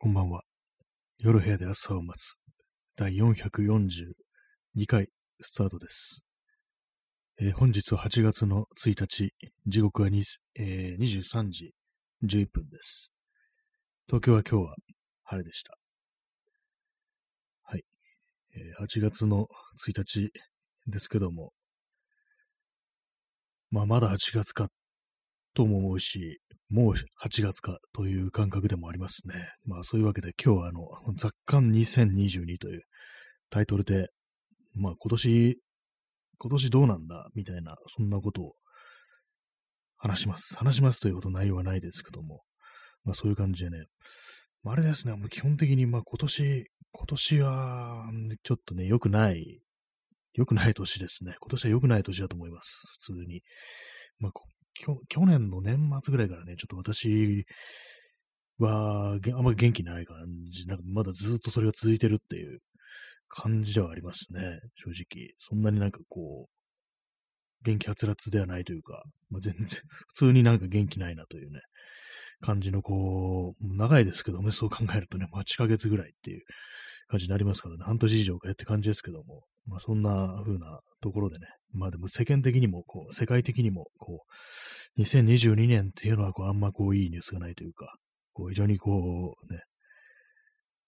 こんばんは。夜部屋で朝を待つ。第442回スタートです。えー本日は8月の1日、時刻はえー23時11分です。東京は今日は晴れでした。はい。えー8月の1日ですけども、まあまだ8月かとも思うし、もう8月かという感覚でもありますね。まあそういうわけで今日はあの、雑感2022というタイトルで、まあ今年、今年どうなんだみたいな、そんなことを話します。話しますということ内容はないですけども、まあそういう感じでね、まあ、あれですね、もう基本的にまあ今年、今年はちょっとね、良くない、良くない年ですね。今年は良くない年だと思います。普通に。まあ去年の年末ぐらいからね、ちょっと私は、あんまり元気ない感じ、なんかまだずっとそれが続いてるっていう感じではありますね、正直。そんなになんかこう、元気はつらつではないというか、まあ、全然、普通になんか元気ないなというね、感じのこう、長いですけどね、そう考えるとね、まあ8ヶ月ぐらいっていう感じになりますからね、半年以上かやって感じですけども、まあそんな風なところでね、まあでも世間的にも、こう、世界的にも、こう、2022年っていうのは、こう、あんまこう、いいニュースがないというか、こう、非常にこう、ね、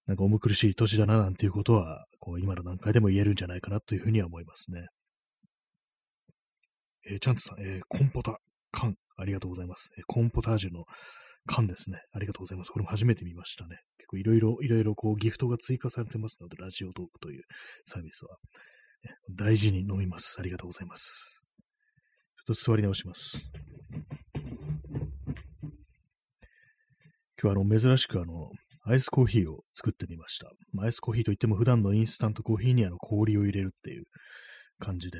なんか重苦しい年だな、なんていうことは、こう、今の段階でも言えるんじゃないかなというふうには思いますね。えーチャンツさん、えーコンポタ、缶、ありがとうございます。えーコンポタージュの缶ですね。ありがとうございます。これも初めて見ましたね。構いろいろ、いろいろこう、ギフトが追加されてますので、ラジオトークというサービスは、大事に飲みます。ありがとうございます。ちょっと座り直します。今日はあの、珍しくあの、アイスコーヒーを作ってみました。アイスコーヒーといっても普段のインスタントコーヒーにあの氷を入れるっていう感じで、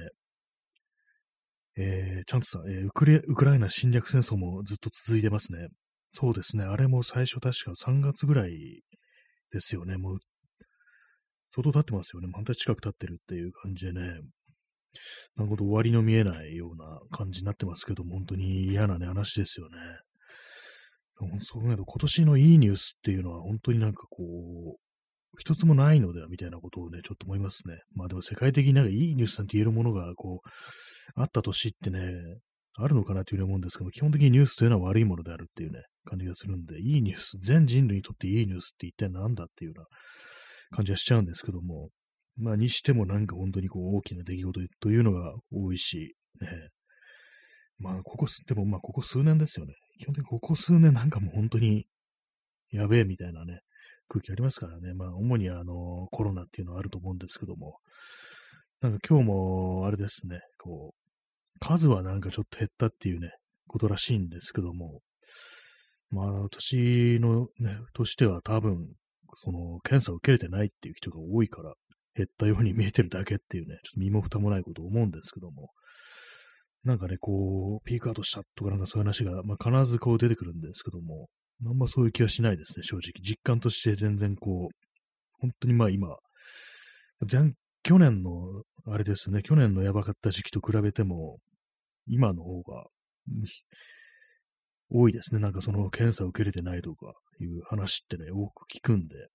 えー、チャンツさん、えーウクレ、ウクライナ侵略戦争もずっと続いてますね。そうですね。あれも最初確か3月ぐらいですよね。もう、相当経ってますよね。半年近く経ってるっていう感じでね。なるほど、終わりの見えないような感じになってますけど、本当に嫌なね、話ですよね。そうね、今年のいいニュースっていうのは本当になんかこう、一つもないのではみたいなことをね、ちょっと思いますね。まあでも世界的になんかいいニュースなんて言えるものがこう、あった年ってね、あるのかなというふうに思うんですけど、基本的にニュースというのは悪いものであるっていうね、感じがするんで、いいニュース、全人類にとっていいニュースって一体何だっていうような感じはしちゃうんですけども、まあにしてもなんか本当にこう大きな出来事というのが多いし、ね、まあここ、でもまあここ数年ですよね。基本的にここ数年なんかもう本当にやべえみたいなね、空気ありますからね。まあ主にあのコロナっていうのはあると思うんですけども、なんか今日もあれですね、こう、数はなんかちょっと減ったっていうね、ことらしいんですけども、まあ、年のね、としては多分、その、検査を受けれてないっていう人が多いから、減ったように見えてるだけっていうね、ちょっと身も蓋もないことを思うんですけども、なんかね、こう、ピークアウトしたとかなんかそういう話が、まあ、必ずこう出てくるんですけども、あんまそういう気はしないですね、正直。実感として全然こう、本当にまあ今、前、去年の、あれですね、去年のやばかった時期と比べても、今の方が、多いですね。なんかその検査を受けれてないとかいう話ってね、多く聞くんで、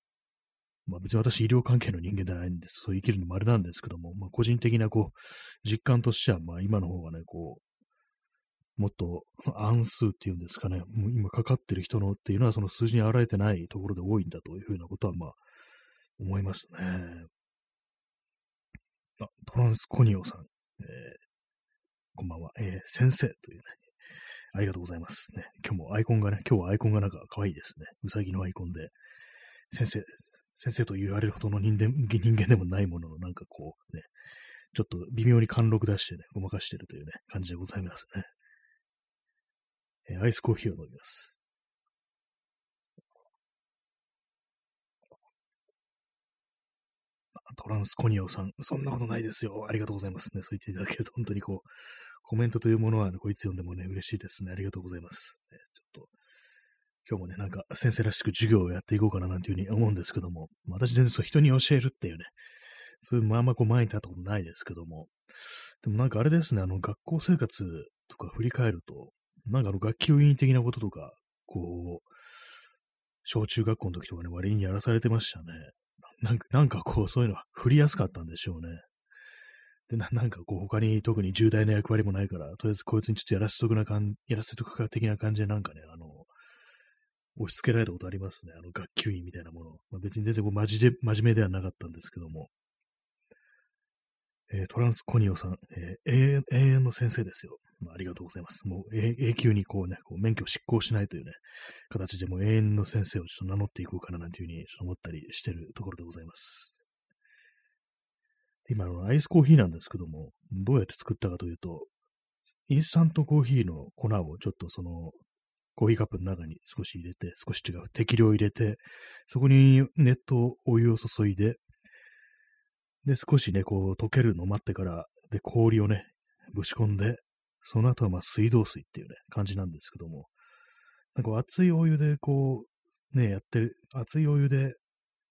まあ別に私医療関係の人間じゃないんです。そう生きるのもあれなんですけども、まあ個人的なこう、実感としては、まあ今の方がね、こう、もっと暗数っていうんですかね、もう今かかってる人のっていうのはその数字に現れてないところで多いんだというふうなことは、まあ、思いますね。あ、トランスコニオさん、えーこんばんは、えー先生というね、ありがとうございますね。今日もアイコンがね、今日はアイコンがなんか可愛いですね。うさぎのアイコンで、先生、先生と言われるほどの人間 人間でもないものの、なんかこうね、ちょっと微妙に貫禄出してね、ごまかしてるというね、感じでございますね。えーアイスコーヒーを飲みます。トランスコニオさん、そんなことないですよ。ありがとうございますね。そう言っていただけると、本当にこう、コメントというものは、ね、こいつ読んでもね、嬉しいですね。ありがとうございます。ねちょっと、今日もね、なんか先生らしく授業をやっていこうかななんていうふうに思うんですけども、私全然そう人に教えるっていうね、そういうまあまこう前に立ったことないですけども、でもなんかあれですね、あの学校生活とか振り返ると、なんかあの学級委員的なこととか、こう、小中学校の時とかね、割にやらされてましたね。なんか、なんかこう、そういうのは振りやすかったんでしょうね。で、な なんかこう、他に特に重大な役割もないから、とりあえずこいつにちょっとやらせとくなかん、やらせとくか的な感じでなんかね、あの、押し付けられたことありますね。あの、学級委員みたいなもの。まあ、別に全然こうマジで、真面目ではなかったんですけども。えー、トランスコニオさん、えー、永遠、永遠の先生ですよ。まあ、ありがとうございます。もう永久にこうね、こう免許を執行しないというね、形でもう永遠の先生をちょっと名乗っていこうかななんていうふうにちょっと思ったりしてるところでございます。今、の、アイスコーヒーなんですけども、どうやって作ったかというと、インスタントコーヒーの粉をちょっとその、コーヒーカップの中に少し入れて、少し違う、適量入れて、そこに熱湯、お湯を注いで、で、少しね、こう、溶けるのを待ってから、で、氷をね、ぶち込んで、その後はまあ水道水っていうね、感じなんですけども、なんか熱いお湯でこう、ね、やってる、熱いお湯で、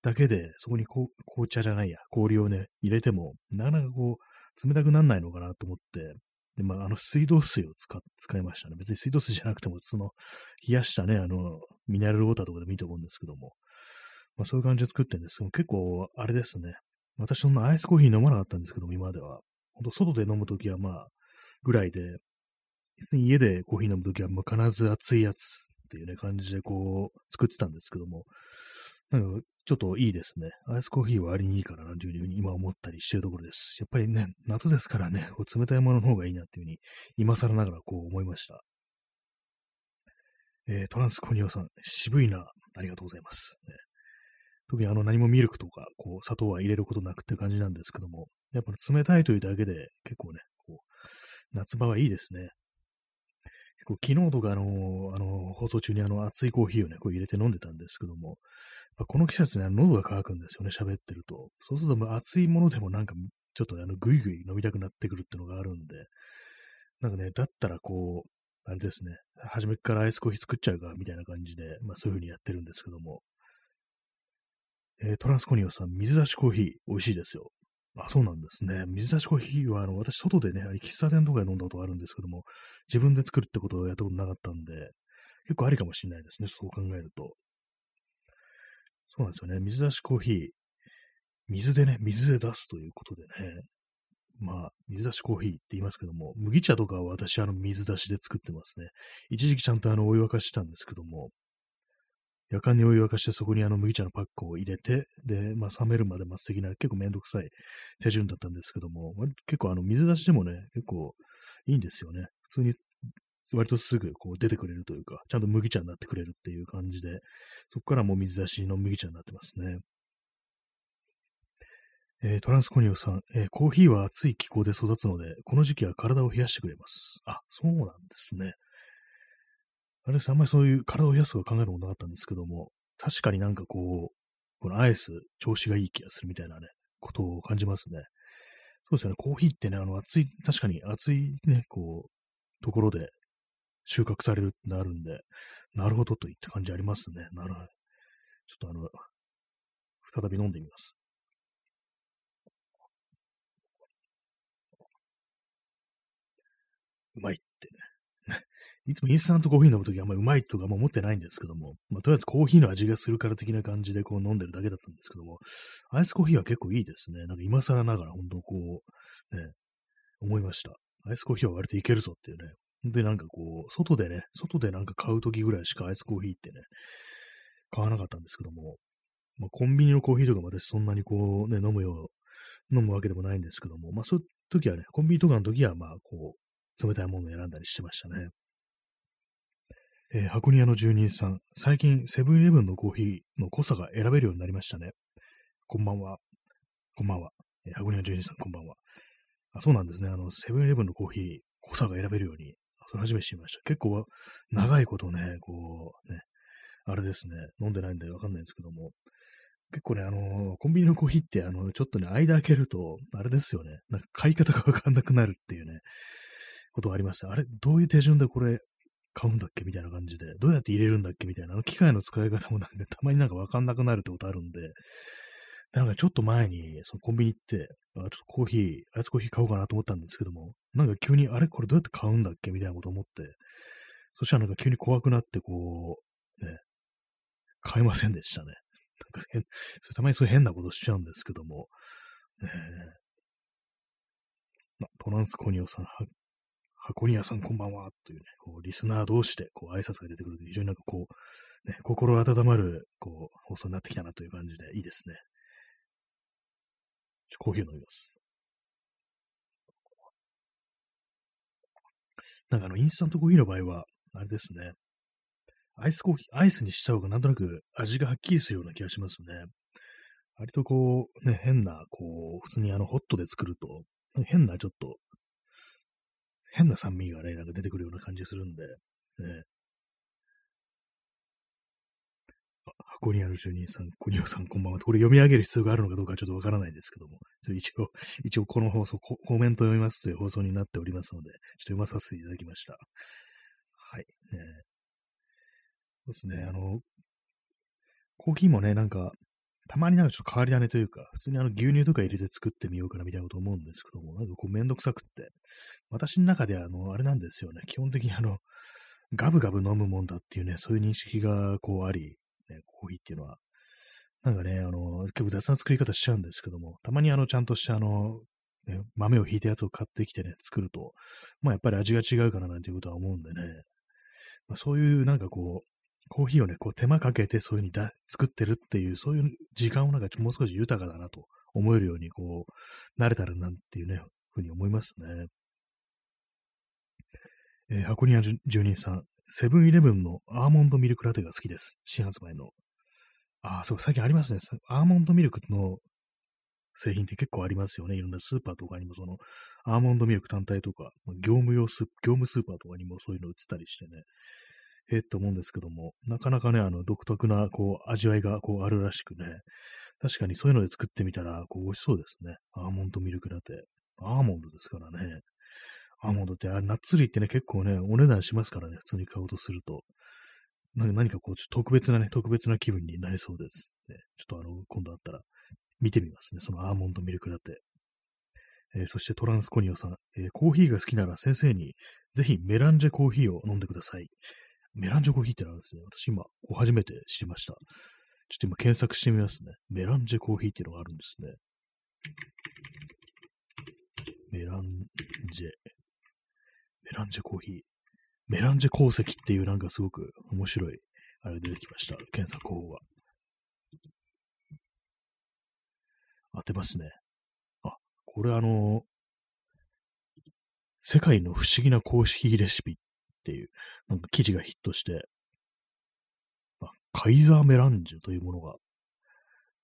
だけで、そこにこ紅茶じゃないや、氷をね、入れても、なかなかこう、冷たくなんないのかなと思って、で、まあ、あの水道水を使、使いましたね。別に水道水じゃなくても、その、冷やしたね、あの、ミネラルウォーターとかでもいいと思うんですけども、まあ、そういう感じで作ってるんですけど、結構、あれですね。私、そんなアイスコーヒー飲まなかったんですけども、今までは。本当外で飲むときは、まあ、ぐらいで、家でコーヒー飲むときは、まあ、必ず熱いやつっていうね、感じでこう、作ってたんですけども、なんか、ちょっといいですね。アイスコーヒーは割にいいかな、なんていうふうに今思ったりしてるところです。やっぱりね、夏ですからね、こう冷たいものの方がいいなっていうふうに、今更ながらこう思いました。えー、トランスコニオさん、渋いな。ありがとうございます。ね、特にあの何もミルクとか、こう、砂糖は入れることなくって感じなんですけども、やっぱ冷たいというだけで結構ね、こう、夏場はいいですね。結構昨日とかあの、あの、放送中にあの熱いコーヒーをね、こう入れて飲んでたんですけども、この季節ね、喉が渇くんですよね、喋ってると。そうすると熱いものでもなんか、ちょっとあの、ぐいぐい飲みたくなってくるっていうのがあるんで、なんかね、だったらこう、あれですね、初めからアイスコーヒー作っちゃうか、みたいな感じで、まあそういう風にやってるんですけども、えー、トランスコニオさん、水出しコーヒー、美味しいですよ。あ、そうなんですね。水出しコーヒーは、あの、私、外でね、喫茶店とかで飲んだことがあるんですけども、自分で作るってことをやったことなかったんで、結構ありかもしれないですね。そう考えると。そうなんですよね。水出しコーヒー。水でね、水で出すということでね。まあ、水出しコーヒーって言いますけども、麦茶とかは私、あの、水出しで作ってますね。一時期ちゃんとあの、お湯沸かしたんですけども、夜間にお湯沸かしてそこにあの麦茶のパックを入れて、で、まあ冷めるまで末席な結構めんどくさい手順だったんですけども、結構あの水出しでもね、結構いいんですよね。普通に割とすぐこう出てくれるというか、ちゃんと麦茶になってくれるっていう感じで、そこからもう水出しの麦茶になってますね。えー、トランスコニオさん、えー、コーヒーは暑い気候で育つので、この時期は体を冷やしてくれます。あ、そうなんですね。あれです、あんまりそういう体を冷やすとか考えたことなかったんですけども、確かになんかこう、このアイス、調子がいい気がするみたいなね、ことを感じますね。そうですよね、コーヒーってね、あの、暑い、確かに暑いね、こう、ところで収穫されるってなるんで、なるほどといった感じありますね。なるほど。ちょっとあの、再び飲んでみます。うまいってね。いつもインスタントコーヒー飲むときあんまりうまいとかも思ってないんですけども、まあ、とりあえずコーヒーの味がするから的な感じでこう飲んでるだけだったんですけども、アイスコーヒーは結構いいですね。なんか今更ながら本当こう、ね、思いました。アイスコーヒーは割といけるぞっていうね。で、なんかこう、外でね、外でなんか買うときぐらいしかアイスコーヒーってね、買わなかったんですけども、まあ、コンビニのコーヒーとかも私そんなにこうね、飲むよう、飲むわけでもないんですけども、まあそういう時はね、コンビニとかの時はまあこう、冷たいものを選んだりしてましたね。えー、箱庭の住人さん、最近セブンイレブンのコーヒーの濃さが選べるようになりましたね。こんばんは。こんばんは。えー、箱庭の住人さん、こんばんは。あ、そうなんですね。あの、セブンイレブンのコーヒー、濃さが選べるようにそれ初めて知りました。結構長いことね、こう、ね、あれですね、飲んでないんでわかんないんですけども、結構ね、あのー、コンビニのコーヒーって、あの、ちょっとね、間開けると、あれですよね、なんか買い方がわかんなくなるっていうね、ことがありました。あれ、どういう手順でこれ買うんだっけ？みたいな感じで、どうやって入れるんだっけ？みたいな、あの機械の使い方もなんかたまになんかわかんなくなるってことあるんで、なんかちょっと前に、そのコンビニ行って、あちょっとコーヒー、アイスコーヒー買おうかなと思ったんですけども、なんか急に、あれ？これどうやって買うんだっけ？みたいなこと思って、そしたらなんか急に怖くなって、こう、ね、買えませんでしたね。なんか変、たまにそういう変なことしちゃうんですけども、ねまトランスコニオさん、箱庭さんこんばんは、というね、こう、リスナー同士で、こう、挨拶が出てくると非常になんかこう、ね、心温まる、こう、放送になってきたなという感じで、いいですね。コーヒー飲みます。なんかあの、インスタントコーヒーの場合は、あれですね。アイスコーヒー、アイスにしちゃうがなんとなく味がはっきりするような気がしますね。割とこう、ね、変な、こう、普通にあの、ホットで作ると、変なちょっと、変な酸味がね、なんか出てくるような感じするんで、ね。箱にある住人さん、コニオさん、こんばんは。これ読み上げる必要があるのかどうかちょっとわからないですけども、一応、一応この放送コ、コメント読みますという放送になっておりますので、ちょっと読まさせていただきました。はい。ね、そうですね、あの、コーヒーもね、なんか、たまになんかちょっと変わり種というか、普通にあの牛乳とか入れて作ってみようかなみたいなこと思うんですけども、なんかこうめんどくさくって、私の中であの、あれなんですよね、基本的にあの、ガブガブ飲むもんだっていうね、そういう認識がこうあり、ね、コーヒーっていうのは。なんかね、あの、結構雑な作り方しちゃうんですけども、たまにあの、ちゃんとしたあの、ね、豆をひいたやつを買ってきてね、作ると、まあやっぱり味が違うかななんていうことは思うんでね、まあ、そういうなんかこう、コーヒーをね、こう手間かけてそういう風にだ作ってるっていう、そういう時間をなんかもう少し豊かだなと思えるように、こう、慣れたらなんていうね、ふうに思いますね。えー、箱庭住人さん、セブンイレブンのアーモンドミルクラテが好きです。新発売の。ああ、そう、最近ありますね。アーモンドミルクの製品って結構ありますよね。いろんなスーパーとかにもその、アーモンドミルク単体とか、業務用ス業務スーパーとかにもそういうの売ってたりしてね、ええと思うんですけども、なかなかね、あの、独特な、こう、味わいが、こう、あるらしくね、確かにそういうので作ってみたら、こう、美味しそうですね。アーモンドミルクラテ。アーモンドですからね。アーモンドって、あナッツ類ってね、結構ね、お値段しますからね、普通に買おうとすると。なんか何かこう、ちょっと特別なね、特別な気分になりそうです。ね、ちょっとあの、今度あったら見てみますね、そのアーモンドミルクラテ。えー、そしてトランスコニオさん、えー、コーヒーが好きなら先生にぜひメランジェコーヒーを飲んでください。メランジェコーヒーってあるんですね。私今、初めて知りました。ちょっと今検索してみますね。メランジェコーヒーっていうのがあるんですね。メランジェ。メランジェコーヒー。メランジェ鉱石っていうなんかすごく面白い、あれ出てきました。検索方法が。当てますね。あ、これあの世界の不思議な公式レシピっていう、なんか記事がヒットして、あカイザーメランジュというものが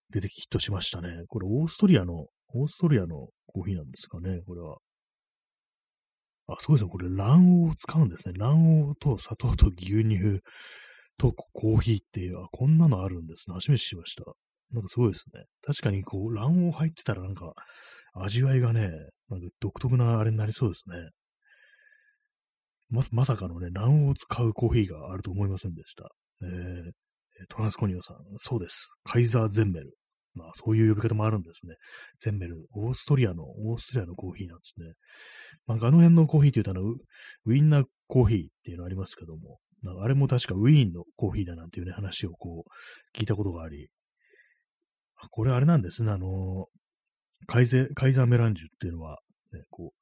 出てきヒットしましたね。これオーストリアの、オーストリアのコーヒーなんですかね、これは。あ、そうですね。これ卵黄を使うんですね。卵黄と砂糖と牛乳とコーヒーっていう、あ、こんなのあるんですね。初めて知りました。なんかすごいですね。確かにこう、卵黄入ってたらなんか、味わいがね、なんか独特なあれになりそうですね。ま、まさかのね、卵黄を使うコーヒーがあると思いませんでした。えー、トランスコニオさん、そうです。カイザーゼンメル。まあ、そういう呼び方もあるんですね。ゼンメル。オーストリアの、オーストリアのコーヒーなんですね。まあ、あの辺のコーヒーって言うと、あの、ウィンナーコーヒーっていうのありますけども、なんかあれも確かウィーンのコーヒーだなんていうね、話をこう、聞いたことがあり、あこれあれなんですね、あの、カイゼ、カイザーメランジュっていうのは、ね、こう、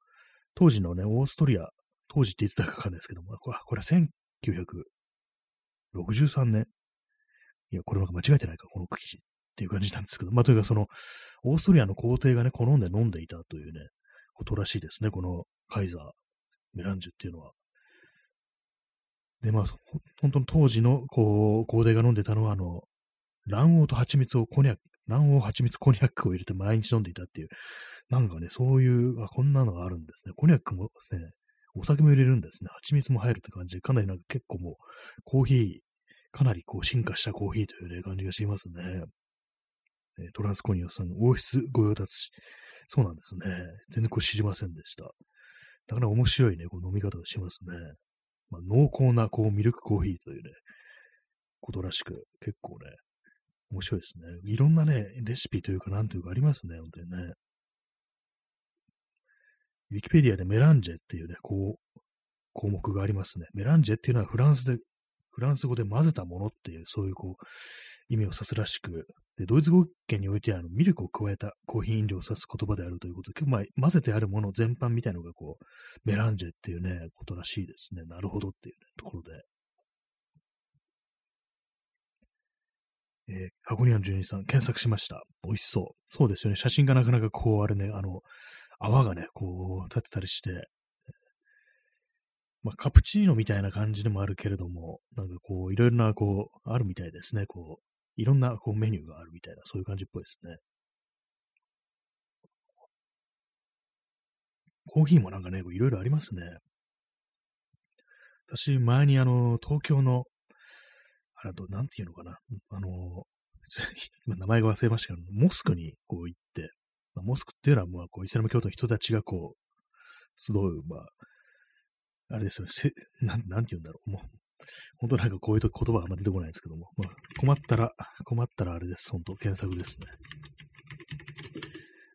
当時のね、オーストリア、当時って言ってたかわかんですけども、これこれは1963年。いや、これなんか間違えてないか、この記事っていう感じなんですけど、まあ、というかその、オーストリアの皇帝がね、好んで飲んでいたというね、ことらしいですね、このカイザー、メランジュっていうのは。で、まあ、本当の当時の、こう、皇帝が飲んでたのは、あの、卵黄と蜂蜜をコニャック、卵黄、蜂蜜、コニャックを入れて毎日飲んでいたっていう、なんかね、そういう、あ、こんなのがあるんですね。コニャックもですね、お酒も入れるんですね。蜂蜜も入るって感じで、かなりなんか結構もう、コーヒー、かなりこう進化したコーヒーというね、感じがしますね。トランスコニオさんの、王室御用達し。そうなんですね。全然これ知りませんでした。だから面白いね、こう飲み方をしますね。まあ、濃厚なこうミルクコーヒーというね、ことらしく、結構ね、面白いですね。いろんなね、レシピというか、なんというかありますね、本当にね。ウィキペディアでメランジェっていうね、こう、項目がありますね。メランジェっていうのはフランスでフランス語で混ぜたものっていう、そういうこう、意味を指すらしく、で、ドイツ語圏においては、あの、ミルクを加えたコーヒー飲料を指す言葉であるということで、まあ、混ぜてあるもの全般みたいなのがこう、メランジェっていうね、ことらしいですね。なるほどっていう、ね、ところで。えー、箱庭の住人さん、検索しました。美味しそう。そうですよね。写真がなかなかこう、あれね、あの、泡がね、こう、立ってたりして、まあ、カプチーノみたいな感じでもあるけれども、なんかこう、いろいろな、こう、あるみたいですね。こう、いろんなこうメニューがあるみたいな、そういう感じっぽいですね。コーヒーもなんかね、いろいろありますね。私、前にあの、東京の、あれと、なんていうのかな、あの、名前が忘れましたけど、モスクにこう行って、まあ、モスクっていうのは、まあ、こう、イスラム教徒の人たちがこう、集う、まあ、あれですよね、せなん、なんて言うんだろう、もう、本当なんかこういう言葉があんま出てこないですけども、まあ、困ったら、困ったらあれです。本当検索ですね。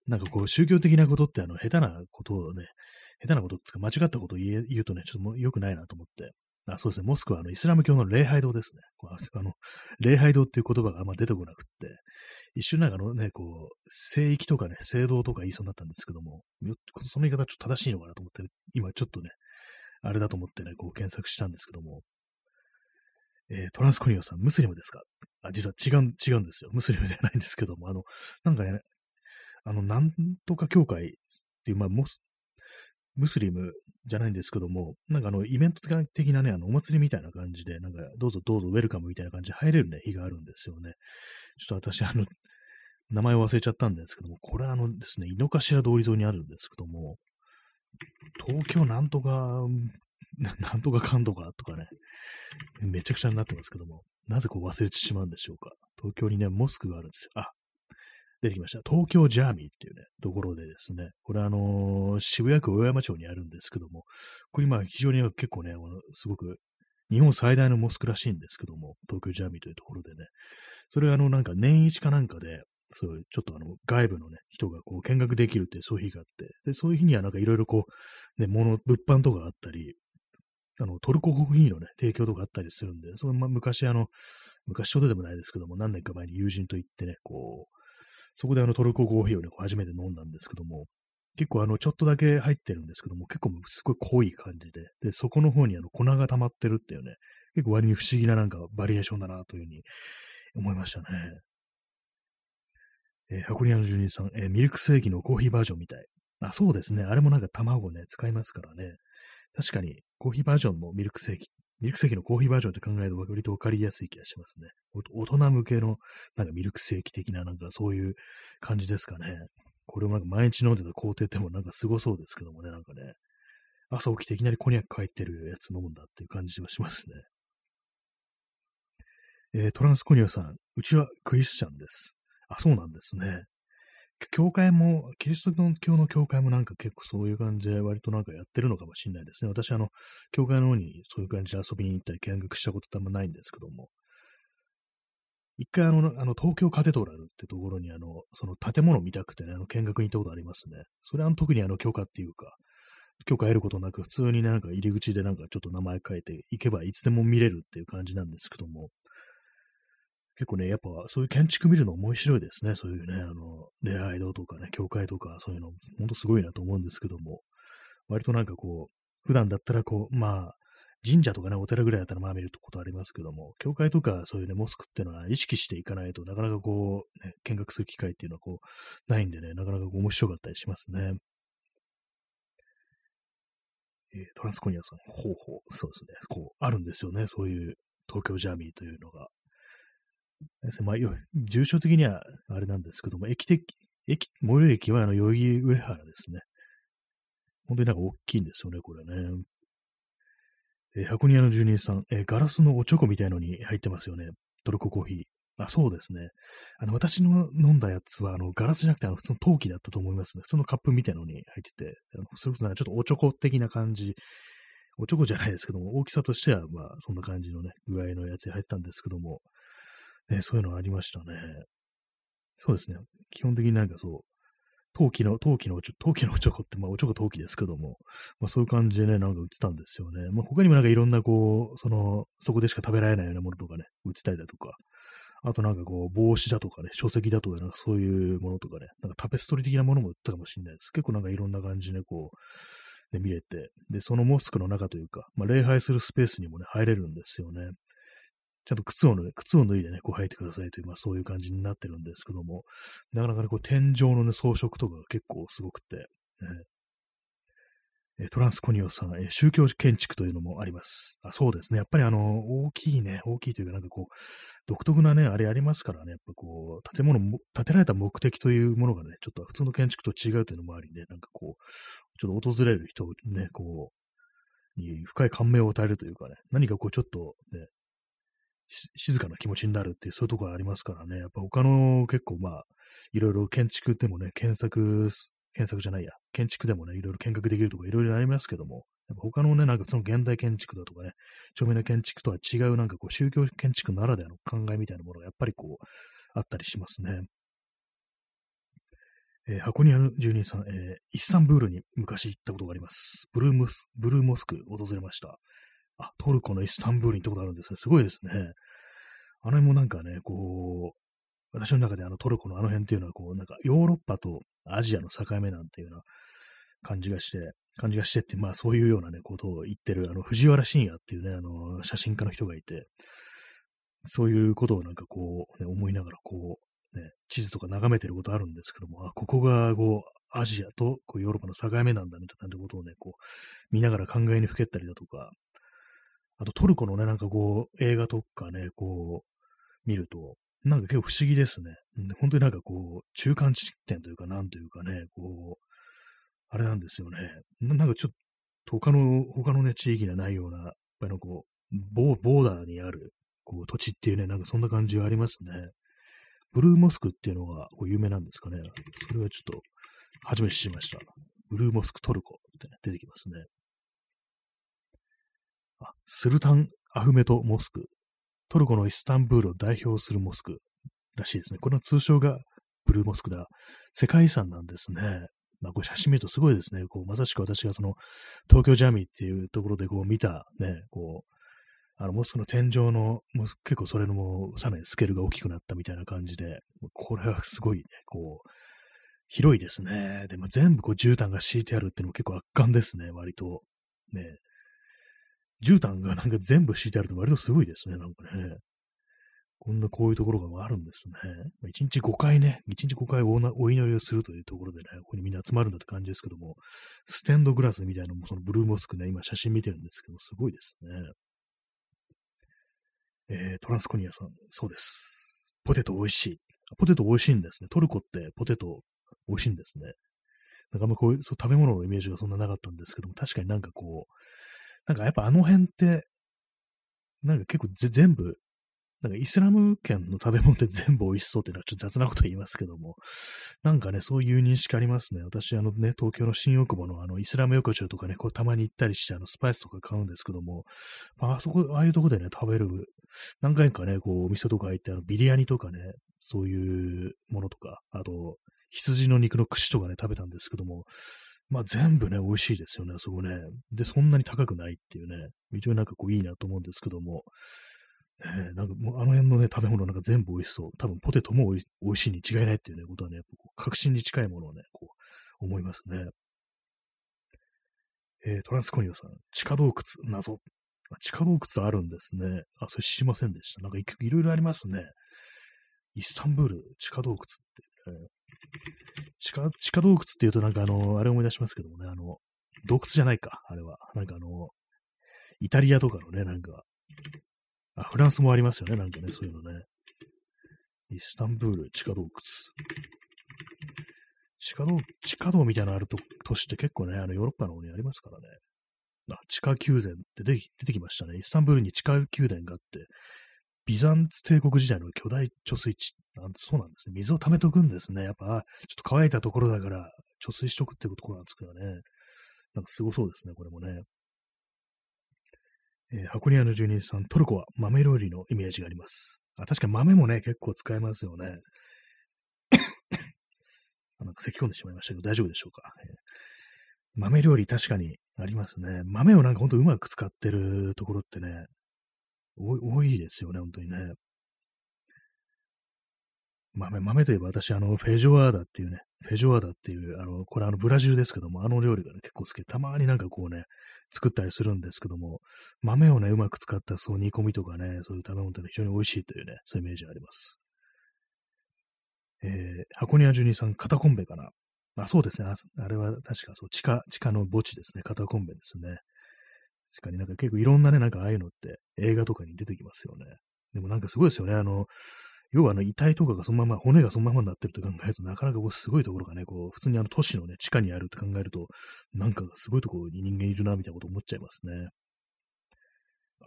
なんかこう宗教的なことってあの下手なことをね、下手なことってか間違ったことを言うとね、ちょっとも良くないなと思って。あそうですね、モスクはあのイスラム教の礼拝堂ですね。あの礼拝堂っていう言葉があんま出てこなくって、一瞬なんかのね、こう、聖域とかね、聖堂とか言いそうになったんですけども、その言い方ちょっと正しいのかなと思って、今ちょっとね、あれだと思ってね、こう検索したんですけども、えー、トランスコニアさん、ムスリムですか？あ、実は違う、違うんですよ。ムスリムではないんですけども、あの、なんかね、あの、なんとか教会っていう、まあ、モス、ムスリムじゃないんですけども、なんかあの、イベント的なね、あの、お祭りみたいな感じで、なんか、どうぞどうぞウェルカムみたいな感じで入れるね、日があるんですよね。ちょっと私、あの、名前を忘れちゃったんですけども、これあのですね、井の頭通り沿いにあるんですけども、東京なんとかな なんとかかんとかとかね、めちゃくちゃになってますけども、なぜこう忘れてしまうんでしょうか。東京にね、モスクがあるんですよ。あ、出てきました。東京ジャーミーっていうね、ところでですね、これあのー、渋谷区大山町にあるんですけども、これ今非常に結構ね、すごく日本最大のモスクらしいんですけども、東京ジャーミーというところでね、それあの、なんか年一かなんかで、そういう、ちょっとあの、外部のね、人がこう見学できるってそういう日があって、で、そういう日にはなんかいろいろこう、ね、物、物販とかあったり、あの、トルココーヒーのね、提供とかあったりするんで、そのま昔あの、昔ちょうどでもないですけども、何年か前に友人と行ってね、こう、そこであのトルココーヒーをね、初めて飲んだんですけども、結構あの、ちょっとだけ入ってるんですけども、結構すごい濃い感じで、で、そこの方にあの、粉が溜まってるっていうね、結構割に不思議ななんかバリエーションだなというふうに思いましたね。えー、箱庭の住人さん、えー、ミルクセーキのコーヒーバージョンみたい。あ、そうですね。あれもなんか卵ね、使いますからね。確かに、コーヒーバージョンのミルクセーキ、ミルクセーキのコーヒーバージョンって考えると割とわかりやすい気がしますね。大人向けのなんかミルクセーキ的ななんかそういう感じですかね。これをなんか毎日飲んでた工程ってもなんかすごそうですけどもね、なんかね。朝起きていきなりコニャック入ってるやつ飲むんだっていう感じはしますね。えー、トランスコニアさん、うちはクリスチャンです。あ、そうなんですね。教会も、キリスト教の教会もなんか結構そういう感じで割となんかやってるのかもしれないですね。私あの、教会の方にそういう感じで遊びに行ったり見学したことってあんまないんですけども。一回あの、あの東京カテドラルってところにあの、その建物見たくてね、あの見学に行ったことありますね。それは特にあの許可っていうか、許可得ることなく普通になんか入り口でなんかちょっと名前書いて行けばいつでも見れるっていう感じなんですけども、結構ね、やっぱそういう建築見るの面白いですね。そういうね、あの、礼拝堂とかね、教会とか、そういうの、ほんとすごいなと思うんですけども、割となんかこう、普段だったらこう、まあ、神社とかね、お寺ぐらいだったらまあ見ることありますけども、教会とかそういうね、モスクっていうのは意識していかないとなかなかこう、ね、見学する機会っていうのはこう、ないんでね、なかなか面白かったりしますね。えー、トランスコニアさん、ほうほう、そうですね、こう、あるんですよね、そういう東京ジャーミーというのが。ですね、まあ、重症的にはあれなんですけども、駅的、駅、最寄り駅はあの、代々木上原ですね。本当になんか大きいんですよね、これね。えー、箱庭の住人さん、えー、ガラスのおちょこみたいのに入ってますよね。トルココーヒー。あ、そうですね。あの、私の飲んだやつは、あの、ガラスじゃなくて、あの、普通の陶器だったと思いますね。普通のカップみたいのに入ってて、あのそれこそなんかちょっとおちょこ的な感じ。おちょこじゃないですけども、大きさとしては、まあ、そんな感じのね、具合のやつに入ってたんですけども、ね、そういうのありましたね。そうですね。基本的になんかそう、陶器の、陶器のおちょ、陶器のおちょこって、まあ、おちょこ陶器ですけども、まあ、そういう感じでね、なんか売ってたんですよね。まあ、他にもなんかいろんな、こう、その、そこでしか食べられないようなものとかね、売ってたりだとか、あとなんかこう、帽子だとかね、書籍だとか、なんかそういうものとかね、なんかタペストリー的なものも売ったかもしれないです。結構なんかいろんな感じでこう、で見れて、で、そのモスクの中というか、まあ、礼拝するスペースにもね、入れるんですよね。ちゃんと靴を脱い靴を脱いでね、こう入ってくださいという、まあそういう感じになってるんですけども、なかなかね、こう天井のね、装飾とかが結構すごくて、ね、トランスコニオさん、宗教建築というのもあります。あそうですね。やっぱりあの、大きいね、大きいというか、なんかこう、独特なね、あれありますからね、やっぱこう、建物も、建てられた目的というものがね、ちょっと普通の建築と違うというのもありね、なんかこう、ちょっと訪れる人ね、こう、に深い感銘を与えるというかね、何かこうちょっとね、静かな気持ちになるっていう、そういうところありますからね。やっぱ他の結構まあ、いろいろ建築でもね、検索、検索じゃないや、建築でもね、いろいろ見学できるとかいろいろありますけども、やっぱ他のね、なんかその現代建築だとかね、著名な建築とは違うなんかこう宗教建築ならではの考えみたいなものがやっぱりこう、あったりしますね。えー、箱庭の住人さん、えー、イスタンブールに昔行ったことがあります。ブルームス、ブルーモスク訪れました。あ、トルコのイスタンブールに行ったことあるんですね。すごいですね。あの辺もなんかね、こう、私の中であのトルコのあの辺っていうのは、こう、なんかヨーロッパとアジアの境目なんていうような感じがして、感じがしてって、まあそういうようなね、ことを言ってる、あの、藤原信也っていうね、あの、写真家の人がいて、そういうことをなんかこう、ね、思いながら、こう、ね、地図とか眺めてることあるんですけども、あ、ここが、こう、アジアとこうヨーロッパの境目なんだみたいなことをね、こう、見ながら考えにふけったりだとか、あとトルコのね、なんかこう、映画とかね、こう、見ると、なんか結構不思議ですね。本当になんかこう、中間地点というか、なんというかね、こう、あれなんですよね。なんかちょっと、他の、他のね、地域にはないような、やっぱりこう、ボーダーにある、こう、土地っていうね、なんかそんな感じがありますね。ブルーモスクっていうのがこう有名なんですかね。それはちょっと、初めて知りました。ブルーモスクトルコって、ね、出てきますね。あ、スルタン・アフメト・モスク。トルコのイスタンブールを代表するモスクらしいですね。この通称がブルーモスクだ。世界遺産なんですね。まあ、これ写真見るとすごいですね。こう、まさしく私がその、東京ジャミーっていうところでこう見たね、こう、あの、モスクの天井の、もう結構それのもう、さらにスケールが大きくなったみたいな感じで、これはすごいね、こう、広いですね。でも全部こう絨毯が敷いてあるっていうのも結構圧巻ですね、割と。ね。絨毯がなんか全部敷いてあると割とすごいですね、なんかね。こんなこういうところがあるんですね。1日5回ね、1日5回お祈りをするというところでね、ここにみんな集まるんだって感じですけども、ステンドグラスみたいなのもそのブルーモスクね、今写真見てるんですけど、すごいですね。えー、トランスコニアさん、そうです。ポテト美味しい。ポテト美味しいんですね。トルコってポテト美味しいんですね。なんかあんまこういうそう食べ物のイメージがそんななかったんですけども、確かになんかこう、なんかやっぱあの辺って、なんか結構全部、なんかイスラム圏の食べ物って全部美味しそうっていうのはちょっと雑なこと言いますけども、なんかね、そういう認識ありますね。私、あのね、東京の新大久保のあのイスラム横丁とかね、こうたまに行ったりして、あのスパイスとか買うんですけども、まあ、あそこ、ああいうとこでね、食べる、何回かね、こうお店とか行って、あのビリヤニとかね、そういうものとか、あと、羊の肉の串とかね、食べたんですけども、まあ全部ね、美味しいですよね、あそこね。で、そんなに高くないっていうね、非常になんかこういいなと思うんですけども、ね、なんかもうあの辺のね、食べ物なんか全部美味しそう。多分ポテトも美味しいに違いないっていうね、ことはね、確信に近いものをね、こう思いますね。えー、トランスコニオさん、地下洞窟、謎。地下洞窟あるんですね。あ、それ知りませんでした。なんかいろいろありますね。イスタンブール、地下洞窟って、地下、地下洞窟って言うとなんかあの、あれ思い出しますけどもね、あの、洞窟じゃないか、あれは。なんかあの、イタリアとかのね、なんか、あ、フランスもありますよね、なんかね、そういうのね。イスタンブール、地下洞窟。地下道、地下道みたいなのあると都市って結構ね、あのヨーロッパの方にありますからね。あ、地下宮殿って出てきましたね。イスタンブールに地下宮殿があって、ビザンツ帝国時代の巨大貯水池。そうなんですね。水を溜めとくんですね。やっぱ、ちょっと乾いたところだから、貯水しとくってことなんですけどね。なんかすごそうですね、これもね。えー、箱庭の住人さん、トルコは豆料理のイメージがあります。あ、確かに豆もね、結構使えますよね。なんか咳き込んでしまいましたけど、大丈夫でしょうか。えー、豆料理確かにありますね。豆をなんかほんとうまく使ってるところってね、多いですよね、本当にね。豆、豆といえば私、あの、フェジョアーダっていうね、フェジョアーダっていう、あの、これあの、ブラジルですけども、あの料理がね、結構好きで、たまになんかこうね、作ったりするんですけども、豆をね、うまく使ったそう煮込みとかね、そういう食べ物って非常に美味しいというね、そういうイメージがあります。えー、箱庭ジュニさん、肩コンベかな。あ、そうですね。あれは確かそう、地下、地下の墓地ですね。肩コンベですね。確かになんか結構いろんなね、なんかああいうのって映画とかに出てきますよね。でもなんかすごいですよね。あの、要はあの遺体とかがそのまま、骨がそのままになってると考えると、なかなかこうすごいところがね、こう、普通にあの都市のね、地下にあるって考えると、なんかすごいところに人間いるな、みたいなこと思っちゃいますね。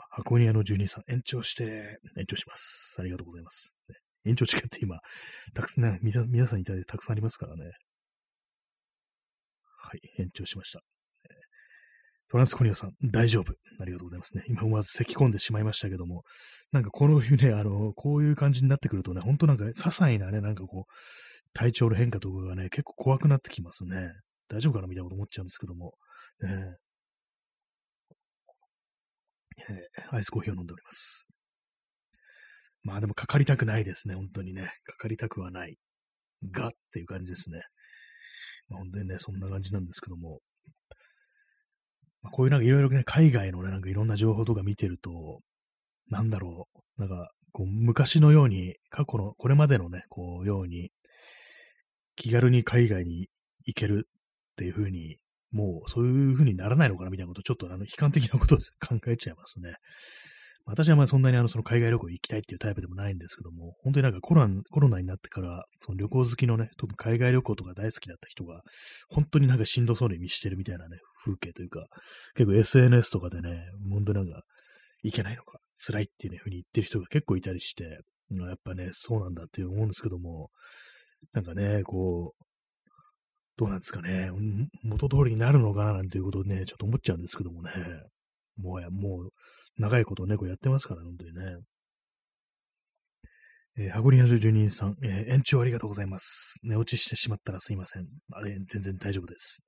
箱庭の住人さん、延長して、延長します。ありがとうございます。ね、延長チケット今、たくさんね、皆さんいただいてたくさんありますからね。はい、延長しました。トランスコニアさん、大丈夫。ありがとうございますね。今思わず咳き込んでしまいましたけども、なんかこの冬ね、あの、こういう感じになってくるとね、ほんとなんか、些細なね、なんかこう、体調の変化とかがね、結構怖くなってきますね。大丈夫かなみたいなこと思っちゃうんですけども。ね、えー、アイスコーヒーを飲んでおります。まあでもかかりたくないですね、本当にね。かかりたくはない。がっていう感じですね。まあ、本当にね、そんな感じなんですけども。こういうなんかいろいろね、海外のね、なんかいろんな情報とか見てると、なんだろう、なんか、こう、昔のように、過去の、これまでのね、こう、ように、気軽に海外に行けるっていうふうに、もうそういうふうにならないのかなみたいなこと、ちょっとあの、悲観的なこと考えちゃいますね。私はまあそんなにあの、その海外旅行行きたいっていうタイプでもないんですけども、本当になんかコロナコロナになってから、その旅行好きのね、特に海外旅行とか大好きだった人が、本当になんかしんどそうに見してるみたいなね、風景というか、結構 SNS とかでね、本当なんか、行けないのか、辛いっていうね、ふうに言ってる人が結構いたりして、やっぱね、そうなんだって思うんですけども、なんかね、こう、どうなんですかね、元通りになるのかななんていうことをね、ちょっと思っちゃうんですけどもね、もうや、もう、長いことね、こうやってますから、本当にね。えー、ハゴリアジュニーさん、えー、延長ありがとうございます。寝落ちしてしまったらすいません。あれ、全然大丈夫です。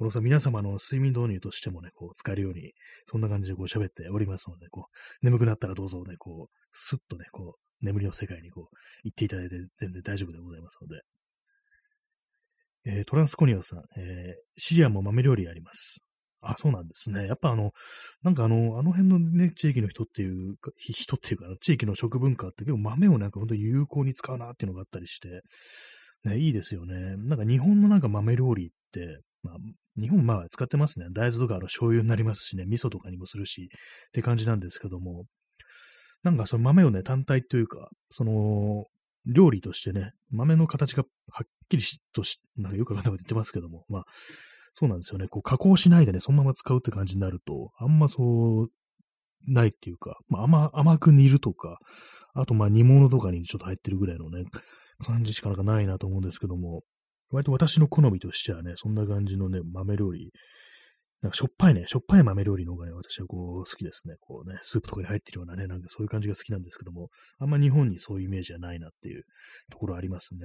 このさ、皆様の睡眠導入としてもね、こう、使えるように、そんな感じでこう喋っておりますので、こう、眠くなったらどうぞね、こう、スッとね、こう、眠りの世界にこう、行っていただいて全然大丈夫でございますので。えー、トランスコニアさん、えー、シリアも豆料理あります。あ、そうなんですね。やっぱあの、なんかあの、あの辺のね、地域の人っていうか、人っていうか、地域の食文化って結構豆をなんか本当に有効に使うなっていうのがあったりして、ね、いいですよね。なんか日本のなんか豆料理って、まあ、日本まあ使ってますね。大豆とかあの醤油になりますしね、味噌とかにもするし、って感じなんですけども、なんかその豆をね、単体というか、その、料理としてね、豆の形がはっきりとし、なんかよくわかんないこと言ってますけども、まあ、そうなんですよね。こう加工しないでね、そのまま使うって感じになると、あんまそう、ないっていうか、まあ、甘、甘く煮るとか、あとまあ煮物とかにちょっと入ってるぐらいのね、感じしかなんかないなと思うんですけども、割と私の好みとしてはね、そんな感じのね、豆料理、なんかしょっぱいね、しょっぱい豆料理の方がね、私はこう好きですね。こうね、スープとかに入ってるようなね、なんかそういう感じが好きなんですけども、あんま日本にそういうイメージはないなっていうところありますね。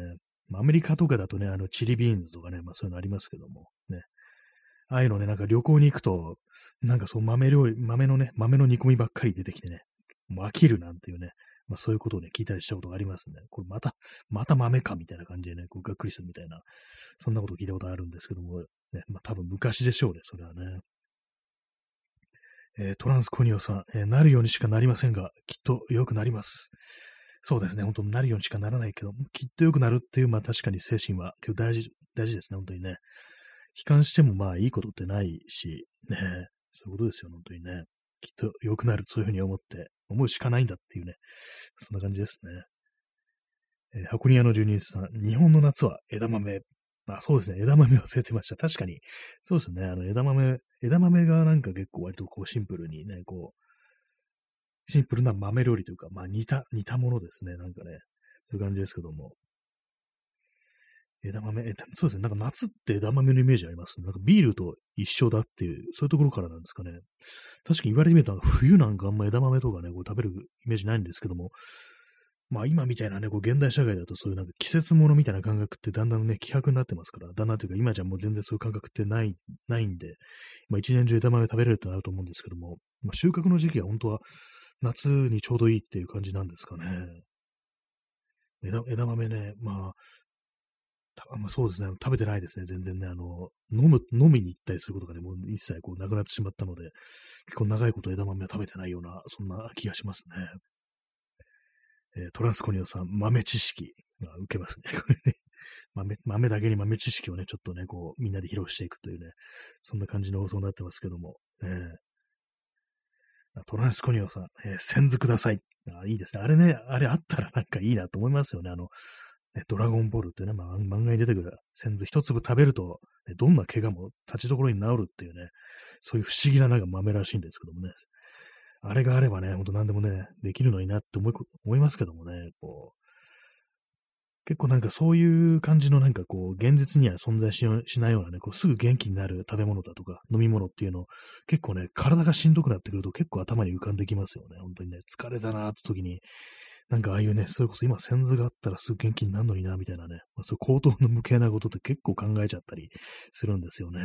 アメリカとかだとね、あの、チリビーンズとかね、まあそういうのありますけども、ね。ああいうのね、なんか旅行に行くと、なんかそう豆料理、豆のね、豆の煮込みばっかり出てきてね、もう飽きるなんていうね、まあそういうことをね、聞いたりしたことがありますね。これまた、また豆かみたいな感じでね、こうがっくりするみたいな、そんなこと聞いたことあるんですけども、ね、まあ多分昔でしょうね、それはね。えー、トランスコニオさん、えー、なるようにしかなりませんが、きっと良くなります。そうですね、本当になるようにしかならないけど、きっと良くなるっていう、まあ確かに精神は結構大事、大事ですね、本当にね。悲観してもまあいいことってないし、ね、そういうことですよ、本当にね。きっと良くなる、そういうふうに思って、思うしかないんだっていうね、そんな感じですね。えー、箱庭の住人さん、日本の夏は枝豆。あ、そうですね。枝豆忘れてました。確かに。そうですね。あの、枝豆、枝豆がなんか結構割とこうシンプルにね、こう、シンプルな豆料理というか、まあ似た、似たものですね。なんかね、そういう感じですけども。枝豆、えそうですね。なんか夏って枝豆のイメージあります、ね。なんかビールと一緒だっていう、そういうところからなんですかね。確かに言われてみると、冬なんかあんま枝豆とかね、こう食べるイメージないんですけども、まあ今みたいなね、こう現代社会だとそういうなんか季節物みたいな感覚ってだんだんね、希薄になってますから、だんだんというか今じゃもう全然そういう感覚ってない、ないんで、まあ一年中枝豆食べれるってなると思うんですけども、まあ収穫の時期は本当は夏にちょうどいいっていう感じなんですかね。枝枝豆ね、まあ、まあ、そうですね、食べてないですね、全然ね、あの、飲む、飲みに行ったりすることがね、もう一切こうなくなってしまったので、結構長いこと枝豆は食べてないような、そんな気がしますね。えー、トランスコニオさん、豆知識が受けますね。豆、豆だけに豆知識をね、ちょっとね、こう、みんなで披露していくというね、そんな感じの放送になってますけども、えー、トランスコニオさん、えー、先図ください。あいいですね。あれね、あれあったらなんかいいなと思いますよね。あの、ね、ドラゴンボールってね、まあ、漫画に出てくる先図一粒食べると、ね、どんな怪我も立ちどころに治るっていうね、そういう不思議ななんか豆らしいんですけどもね。あれがあればね、ほんと何でもね、できるのになって思い思いますけどもね、こう、結構なんかそういう感じのなんかこう、現実には存在しないようなね、こうすぐ元気になる食べ物だとか飲み物っていうの、結構ね、体がしんどくなってくると結構頭に浮かんできますよね。本当にね、疲れたなーって時に、なんかああいうね、それこそ今、先図があったらすぐ元気になるのにな、みたいなね、まあ、そう口頭の無形なことって結構考えちゃったりするんですよね。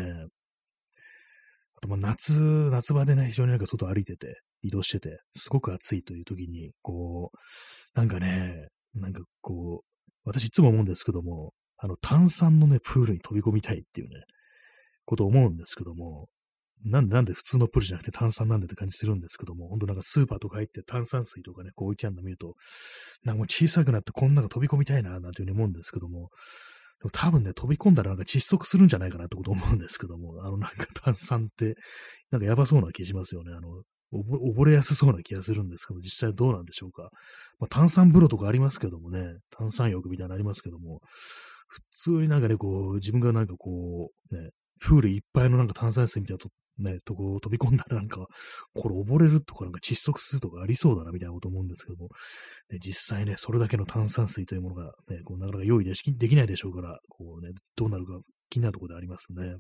あと、まあ夏、夏場でね、非常になんか外歩いてて、移動してて、すごく暑いという時に、こう、なんかね、なんかこう、私いつも思うんですけども、あの、炭酸のね、プールに飛び込みたいっていうね、こと思うんですけども、なんでなんで普通のプールじゃなくて炭酸なんでって感じするんですけども、ほんとなんかスーパーとか入って炭酸水とかね、こう置いてあるの見ると、なんかもう小さくなってこんなの飛び込みたいな、なんていうふうに思うんですけども、でも多分ね、飛び込んだらなんか窒息するんじゃないかなってこと思うんですけども、あのなんか炭酸って、なんかやばそうな気しますよね。あの、溺れやすそうな気がするんですけど、実際どうなんでしょうか。まあ、炭酸風呂とかありますけどもね、炭酸浴みたいなのありますけども、普通になんかね、こう、自分がなんかこう、ね、プールいっぱいのなんか炭酸水みたいなと、ね、とこ飛び込んだらなんか、これ溺れるとかなんか窒息するとかありそうだなみたいなこと思うんですけども、ね、実際ね、それだけの炭酸水というものがね、こうなかなか用意できないでしょうから、こうね、どうなるか気になるところでありますね。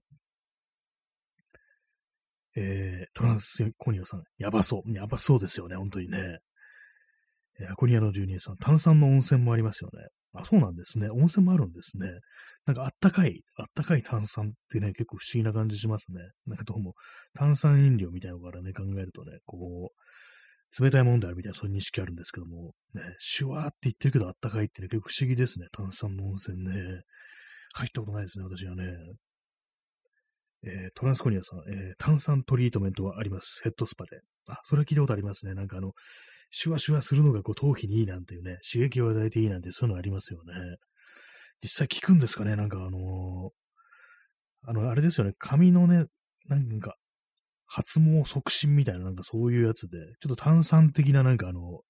えー、トランスコニオさん、やばそう。やばそうですよね、本当にね。え、アコニアの住人さん、炭酸の温泉もありますよね。あ、そうなんですね。温泉もあるんですね。なんかあったかい、あったかい炭酸ってね、結構不思議な感じしますね。なんかどうも、炭酸飲料みたいなのからね、考えるとね、こう、冷たいもんであるみたいな、そういう認識あるんですけども、ね、シュワーって言ってるけどあったかいってね、結構不思議ですね。炭酸の温泉ね。入ったことないですね、私はね。えー、トランスコニアさん、えー、炭酸トリートメントはあります。ヘッドスパで。あ、それは聞いたことありますね。なんかあの、シュワシュワするのがこう頭皮にいいなんていうね、刺激を与えていいなんてそういうのありますよね。実際効くんですかね？なんかあのー、あの、あれですよね。髪のね、なんか、発毛促進みたいななんかそういうやつで、ちょっと炭酸的ななんかあの、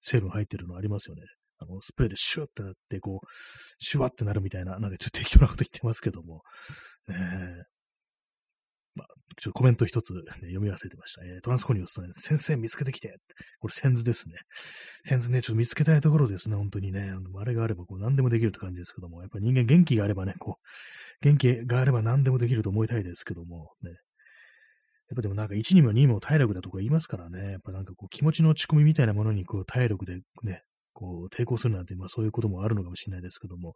成分入ってるのありますよね。あの、スプレーでシュッってなって、こう、シュワってなるみたいな、なんかちょっと適当なこと言ってますけども、ねまあ、ちょっとコメント一つ、ね、読み忘れてました。えー、トランスコニオスさん、先生見つけてきて。これ、センズですね。センズね、ちょっと見つけたいところですね、本当にね。あれがあれば、こう、何でもできるって感じですけども、やっぱ人間元気があればね、こう、元気があれば何でもできると思いたいですけども、ね。やっぱでもなんか1にも2にも体力だとか言いますからね、やっぱなんかこう気持ちの落ち込みみたいなものにこう体力でね、こう、抵抗するなんて、まあそういうこともあるのかもしれないですけども、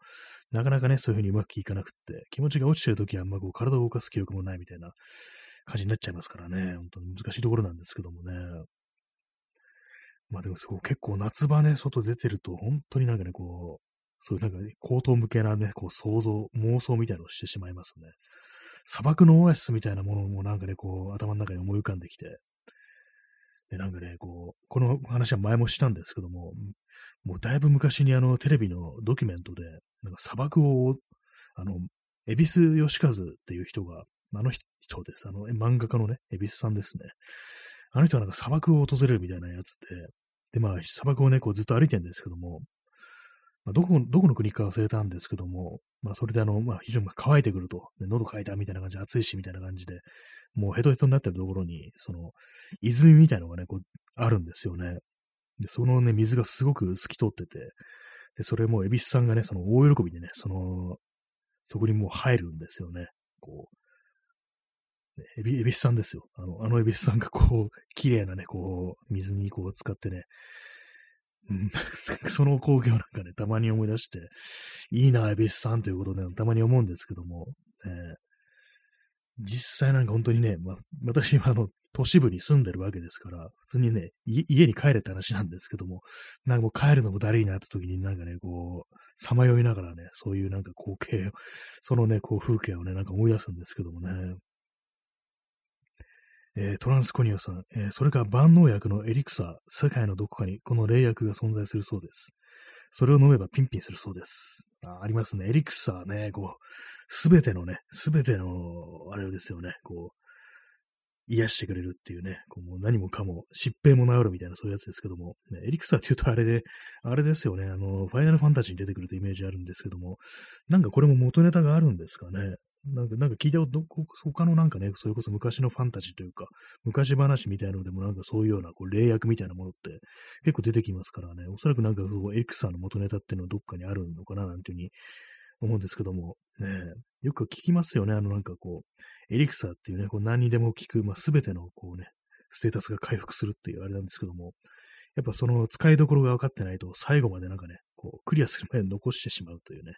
なかなかね、そういうふうにうまくいかなくって、気持ちが落ちてるときはあんまこう体を動かす気力もないみたいな感じになっちゃいますからね、本当に難しいところなんですけどもね。まあでもそう、結構夏場ね、外出てると、本当になんかね、こう、そういうなんか、ね、口頭向けなね、こう想像、妄想みたいなのをしてしまいますね。砂漠のオアシスみたいなものもなんかね、こう、頭の中に思い浮かんできて、で、なんかね、こう、この話は前もしたんですけども、もうだいぶ昔にあの、テレビのドキュメントで、なんか砂漠を、あの、恵比寿義和っていう人が、あの人です。あの、漫画家のね、恵比寿さんですね。あの人はなんか砂漠を訪れるみたいなやつで、で、まあ、砂漠をね、こうずっと歩いてるんですけども、まあ、どこ、どこの国か忘れたんですけども、まあ、それであの、まあ、非常に乾いてくると、喉乾いたみたいな感じ、暑いしみたいな感じで、もうヘトヘトになってるところに、その、泉みたいのがね、こう、あるんですよね。で、そのね、水がすごく透き通ってて、で、それも、恵比寿さんがね、その、大喜びでね、その、そこにもう入るんですよね。こう、ね、エビ、エビスさんですよ。あの、あのエビスさんがこう、綺麗なね、こう、水にこう使ってね、その光景をなんかね、たまに思い出して、いいな、エビスさんということで、たまに思うんですけども、えー、実際なんか本当にね、まあ、私はあの、都市部に住んでるわけですから、普通にね、家に帰れって話なんですけども、なんかもう帰るのもだるいなって時になんかね、こう、さまよいながらね、そういうなんか光景を、そのね、こう風景をね、なんか思い出すんですけどもね。えー、トランスコニオさん、えー、それか万能薬のエリクサー、世界のどこかにこの霊薬が存在するそうです。それを飲めばピンピンするそうです。あありますね。エリクサーね、こう、すべてのね、すべての、あれですよね、こう、癒してくれるっていうね、こうもう何もかも、疾病も治るみたいなそういうやつですけども、ね、エリクサーって言うとあれで、あれですよね、あの、ファイナルファンタジーに出てくるとイメージあるんですけども、なんかこれも元ネタがあるんですかね。なんか、なんか聞いたこと、他のなんかね、それこそ昔のファンタジーというか、昔話みたいなのでもなんかそういうようなこう霊薬みたいなものって結構出てきますからね、おそらくなんかエリクサーの元ネタっていうのはどっかにあるのかななんていうふうに思うんですけども、ね、よく聞きますよね、あのなんかこう、エリクサーっていうね、こう何にでも聞く、まあ、全てのこうね、ステータスが回復するっていうあれなんですけども、やっぱその使いどころが分かってないと、最後までなんかね、こう、クリアする前に残してしまうというね、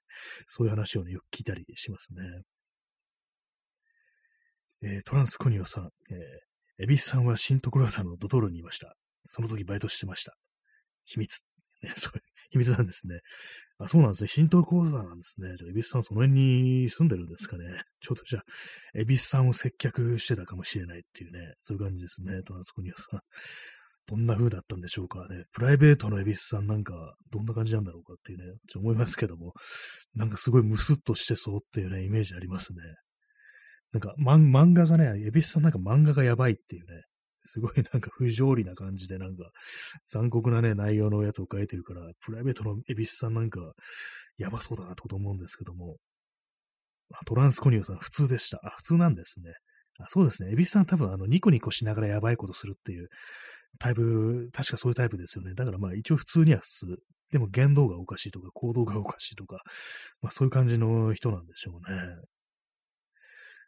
そういう話をね、よく聞いたりしますね。えー、トランスコニオさん、えー、エビスさんは新所さんのドトールにいました。その時バイトしてました。秘密。ね、そう秘密なんですね。あ、そうなんですね。新所講座なんですね。じゃあ、エビスさんその辺に住んでるんですかね。ちょっとじゃあ、エビスさんを接客してたかもしれないっていうね、そういう感じですね。トランスコニオさん。どんな風だったんでしょうかね。プライベートのエビスさんなんか、どんな感じなんだろうかっていうね、ちょっと思いますけども、なんかすごいムスッとしてそうっていうね、イメージありますね。なんか、漫画がね、エビスさんなんか漫画がやばいっていうね、すごいなんか不条理な感じで、なんか残酷なね、内容のやつを書いてるから、プライベートのエビスさんなんかやばそうだなってこと思うんですけども、トランスコニオさん普通でした。あ、普通なんですね。あそうですね。エビスさん多分あのニコニコしながらやばいことするっていうタイプ、確かそういうタイプですよね。だからまあ一応普通には普通。でも言動がおかしいとか行動がおかしいとか、まあそういう感じの人なんでしょうね。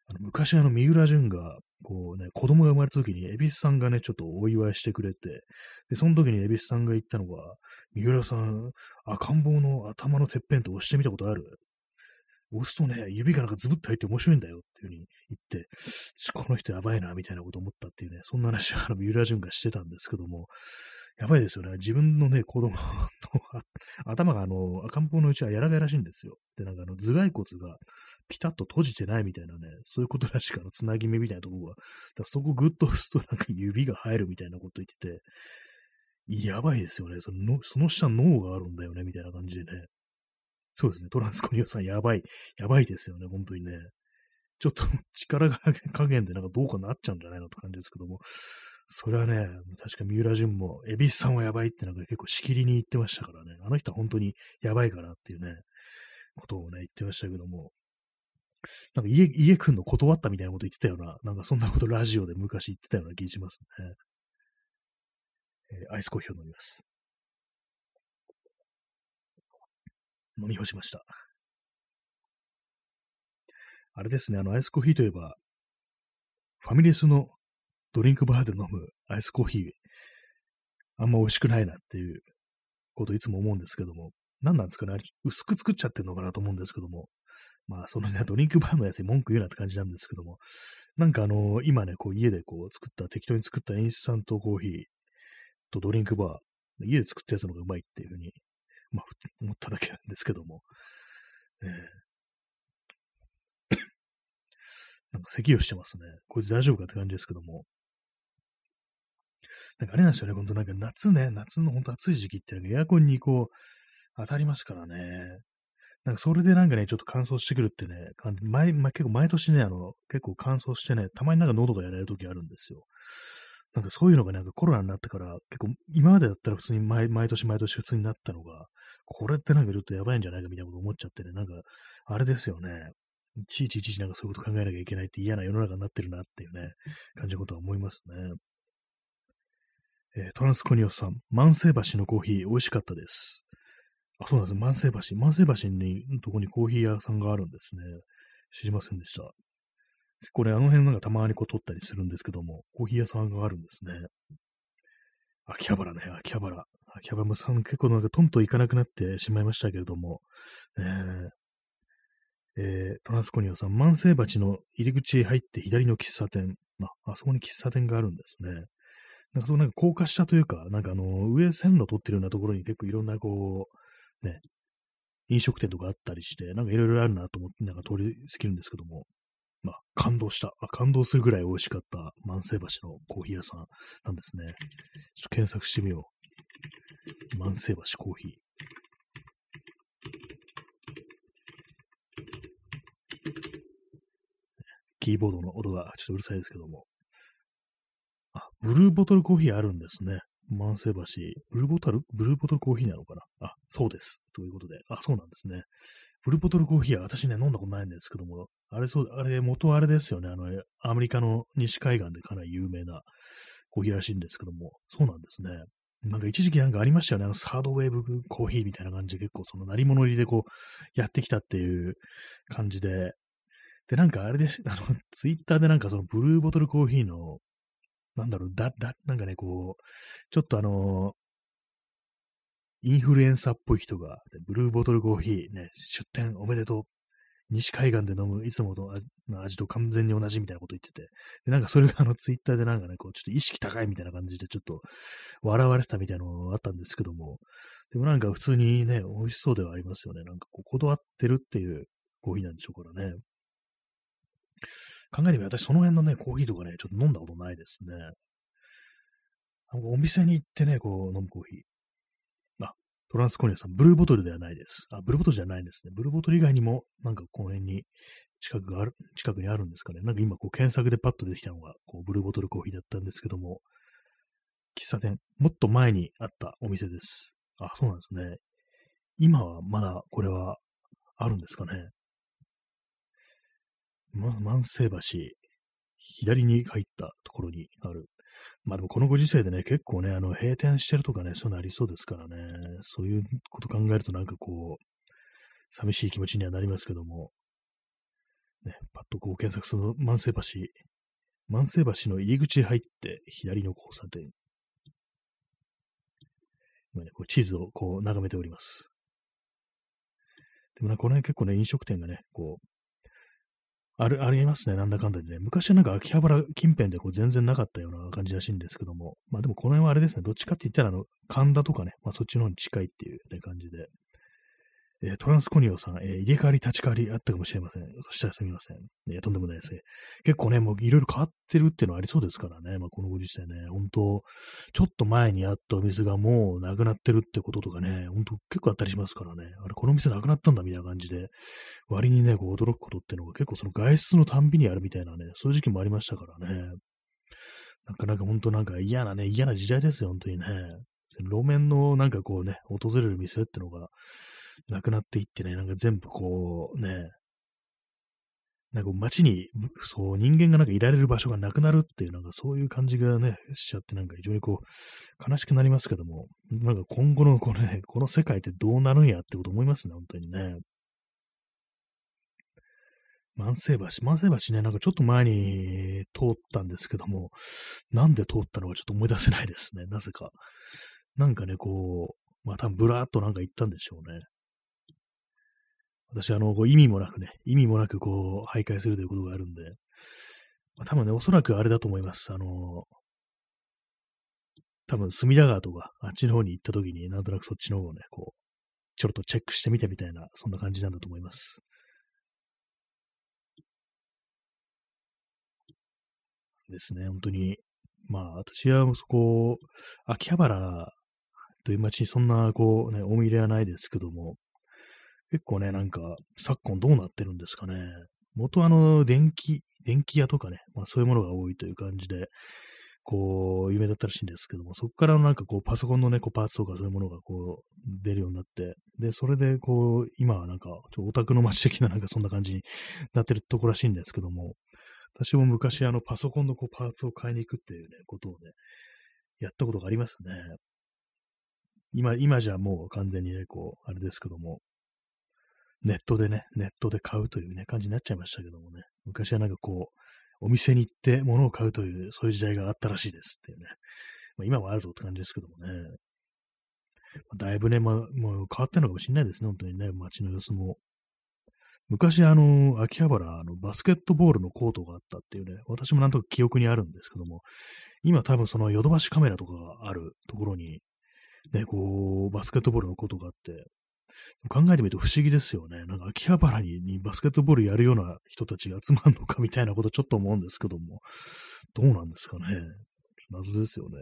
あの昔あの、三浦淳が、こうね、子供が生まれた時に、恵比寿さんがね、ちょっとお祝いしてくれて、で、その時に恵比寿さんが言ったのが、三浦さん、赤ん坊の頭のてっぺんって押してみたことある？押すとね、指がなんかズブッと入って面白いんだよっていう風に言って、この人やばいな、みたいなこと思ったっていうね、そんな話をあの三浦淳がしてたんですけども、やばいですよね。自分のね、子供の頭があの、赤ん坊のうちは柔らかいらしいんですよ。で、なんかあの、頭蓋骨がピタッと閉じてないみたいなね、そういうことらしく、あの、つなぎ目みたいなところが、だそこグッと押すとなんか指が入るみたいなこと言ってて、やばいですよね。そのその下脳があるんだよね、みたいな感じでね。そうですね。トランスコニオさん、やばい。やばいですよね、本当にね。ちょっと力が加減でなんかどうかなっちゃうんじゃないのって感じですけども。それはね、確か三浦淳も、エビスさんはやばいってなんか結構しきりに言ってましたからね。あの人は本当にやばいからっていうね、ことをね、言ってましたけども。なんか家、家くんの断ったみたいなこと言ってたような、なんかそんなことラジオで昔言ってたような気がしますね。えー、アイスコーヒーを飲みます。飲み干しました。あれですね、あの、アイスコーヒーといえば、ファミレスのドリンクバーで飲むアイスコーヒー、あんま美味しくないなっていうこといつも思うんですけども、何なんですかね？薄く作っちゃってるのかなと思うんですけども、まあ、そのね、ドリンクバーのやつに文句言うなって感じなんですけども、なんかあの、今ね、こう家でこう作った、適当に作ったインスタントコーヒーとドリンクバー、家で作ったやつの方がうまいっていうふうに、まあ、思っただけなんですけども、ね、なんか咳をしてますね。こいつ大丈夫かって感じですけども。なんかあれなんですよね、ほんとなんか夏ね、夏のほんと暑い時期ってエアコンにこう、当たりますからね。なんかそれでなんかね、ちょっと乾燥してくるってね、前、まあ、結構毎年ね、あの、結構乾燥してね、たまになんか喉がやられる時あるんですよ。なんかそういうのがなんかコロナになってから、結構今までだったら普通に毎年毎年普通になったのが、これってなんかちょっとやばいんじゃないかみたいなこと思っちゃってね、なんか、あれですよね。いちいちいちいちなんかそういうこと考えなきゃいけないって嫌な世の中になってるなっていうね、感じのことは思いますね。えー、トランスコニオさん、万世橋のコーヒー美味しかったです。あ、そうなんです。万世橋。万世橋に、とこにコーヒー屋さんがあるんですね。知りませんでした。結構ね、あの辺なんかたまにこう撮ったりするんですけども、コーヒー屋さんがあるんですね。秋葉原ね、秋葉原。秋葉原さん結構なんかトンと行かなくなってしまいましたけれども、えーえー、トランスコニオさん、万世鉢の入り口へ入って左の喫茶店。あ、あそこに喫茶店があるんですね。なんかそうなんか高架下というか、なんかあの、上線路通ってるようなところに結構いろんなこう、ね、飲食店とかあったりして、なんかいろいろあるなと思って、なんか通り過ぎるんですけども、まあ、感動した。あ、感動するぐらい美味しかった万世橋のコーヒー屋さんなんですね。ちょっと検索してみよう。万世橋コーヒー。キーボードの音がちょっとうるさいですけども。ブルーボトルコーヒーあるんですね。万世橋。ブルーボトル？ブルーボトルコーヒーなのかな？あ、そうです。ということで。あ、そうなんですね。ブルーボトルコーヒーは私ね、飲んだことないんですけども、あれそう、あれ、元あれですよね。あの、アメリカの西海岸でかなり有名なコーヒーらしいんですけども、そうなんですね。なんか一時期なんかありましたよね。あの、サードウェーブコーヒーみたいな感じで結構その鳴り物入りでこう、やってきたっていう感じで。で、なんかあれで、あの、ツイッターでなんかそのブルーボトルコーヒーの、なんだろう、だ、だ、なんかね、こう、ちょっとあの、インフルエンサーっぽい人が、ブルーボトルコーヒーね、出店おめでとう。西海岸で飲むいつもの味と完全に同じみたいなこと言ってて、でなんかそれがあのツイッターでなんかね、こうちょっと意識高いみたいな感じでちょっと笑われてたみたいなのがあったんですけども、でもなんか普通にね、美味しそうではありますよね。なんかこう断ってるっていうコーヒーなんでしょうからね。考えてみれば私その辺のね、コーヒーとかね、ちょっと飲んだことないですね。お店に行ってね、こう飲むコーヒー。あトランスコニアさん、ブルーボトルではないです。あ、ブルーボトルじゃないんですね。ブルーボトル以外にも、なんかこの辺に近くがある、近くにあるんですかね。なんか今こう検索でパッと出てきたのが、こうブルーボトルコーヒーだったんですけども、喫茶店、もっと前にあったお店です。あ、そうなんですね。今はまだこれはあるんですかね。ま、万世橋、左に入ったところにあるまあでもこのご時世でね、結構ね、あの、閉店してるとかね、そういうのありそうですからね、そういうこと考えるとなんかこう、寂しい気持ちにはなりますけども、ね、パッとこう検索すると万世橋、万世橋の入り口入って左の交差点。今ね、こう地図をこう眺めております。でもね、この辺結構ね、飲食店がね、こう、ある、ありますね。なんだかんだでね。昔はなんか秋葉原近辺でこう全然なかったような感じらしいんですけども。まあでもこの辺はあれですね。どっちかって言ったらあの、神田とかね、まあそっちの方に近いっていう、ね、感じで。えー、トランスコニオさん、えー、入れ替わり立ち替わりあったかもしれません。そしたらすみません。えー、とんでもないですね。結構ね、もういろいろ変わってるっていうのはありそうですからね。まあこのご時世ね、本当ちょっと前にあったお店がもうなくなってるってこととかね、本当結構あったりしますからね。あれ、この店なくなったんだみたいな感じで、割にね、こう驚くことっていうのが結構その外出のたんびにあるみたいなね、そういう時期もありましたからね。なかなか本当なんか嫌なね、嫌な時代ですよ、本当にね。路面のなんかこうね、訪れる店ってのが、なくなっていってね、なんか全部こうね、なんか街に、そう、人間がなんかいられる場所がなくなるっていう、なんかそういう感じがね、しちゃって、なんか非常にこう、悲しくなりますけども、なんか今後のこのね、この世界ってどうなるんやってこと思いますね、本当にね。万世橋、万世橋ね、なんかちょっと前に通ったんですけども、なんで通ったのかちょっと思い出せないですね、なぜか。なんかね、こう、まあ多分ブラーっとなんか行ったんでしょうね。私、あの、こう意味もなくね、意味もなくこう、徘徊するということがあるんで、まあ、多分ね、おそらくあれだと思います。あの、多分隅田川とか、あっちの方に行った時に、なんとなくそっちの方をね、こう、ちょろっとチェックしてみてみたいな、そんな感じなんだと思います。ですね、本当に。まあ、私はそこ、秋葉原という街にそんな、こうね、思い入れはないですけども、結構ね、なんか、昨今どうなってるんですかね。元あの、電気、電気屋とかね、まあそういうものが多いという感じで、こう、有名だったらしいんですけども、そこからなんかこう、パソコンのね、こう、パーツとかそういうものがこう、出るようになって、で、それでこう、今はなんか、ちょオタクの街的ななんかそんな感じになってるとこらしいんですけども、私も昔あの、パソコンのこう、パーツを買いに行くっていうね、ことをね、やったことがありますね。今、今じゃもう完全にね、こう、あれですけども、ネットでね、ネットで買うというね、感じになっちゃいましたけどもね、昔はなんかこう、お店に行って物を買うという、そういう時代があったらしいですっていうね。まあ、今はあるぞって感じですけどもね。だいぶね、まあ、もう変わったのかもしれないですね、本当にね、街の様子も。昔、あの、秋葉原、あの、バスケットボールのコートがあったっていうね、私もなんとか記憶にあるんですけども、今多分そのヨドバシカメラとかがあるところに、ね、こう、バスケットボールのコートがあって、考えてみると不思議ですよね。なんか秋葉原にバスケットボールやるような人たちが集まるのかみたいなことちょっと思うんですけども、どうなんですかね。謎ですよね。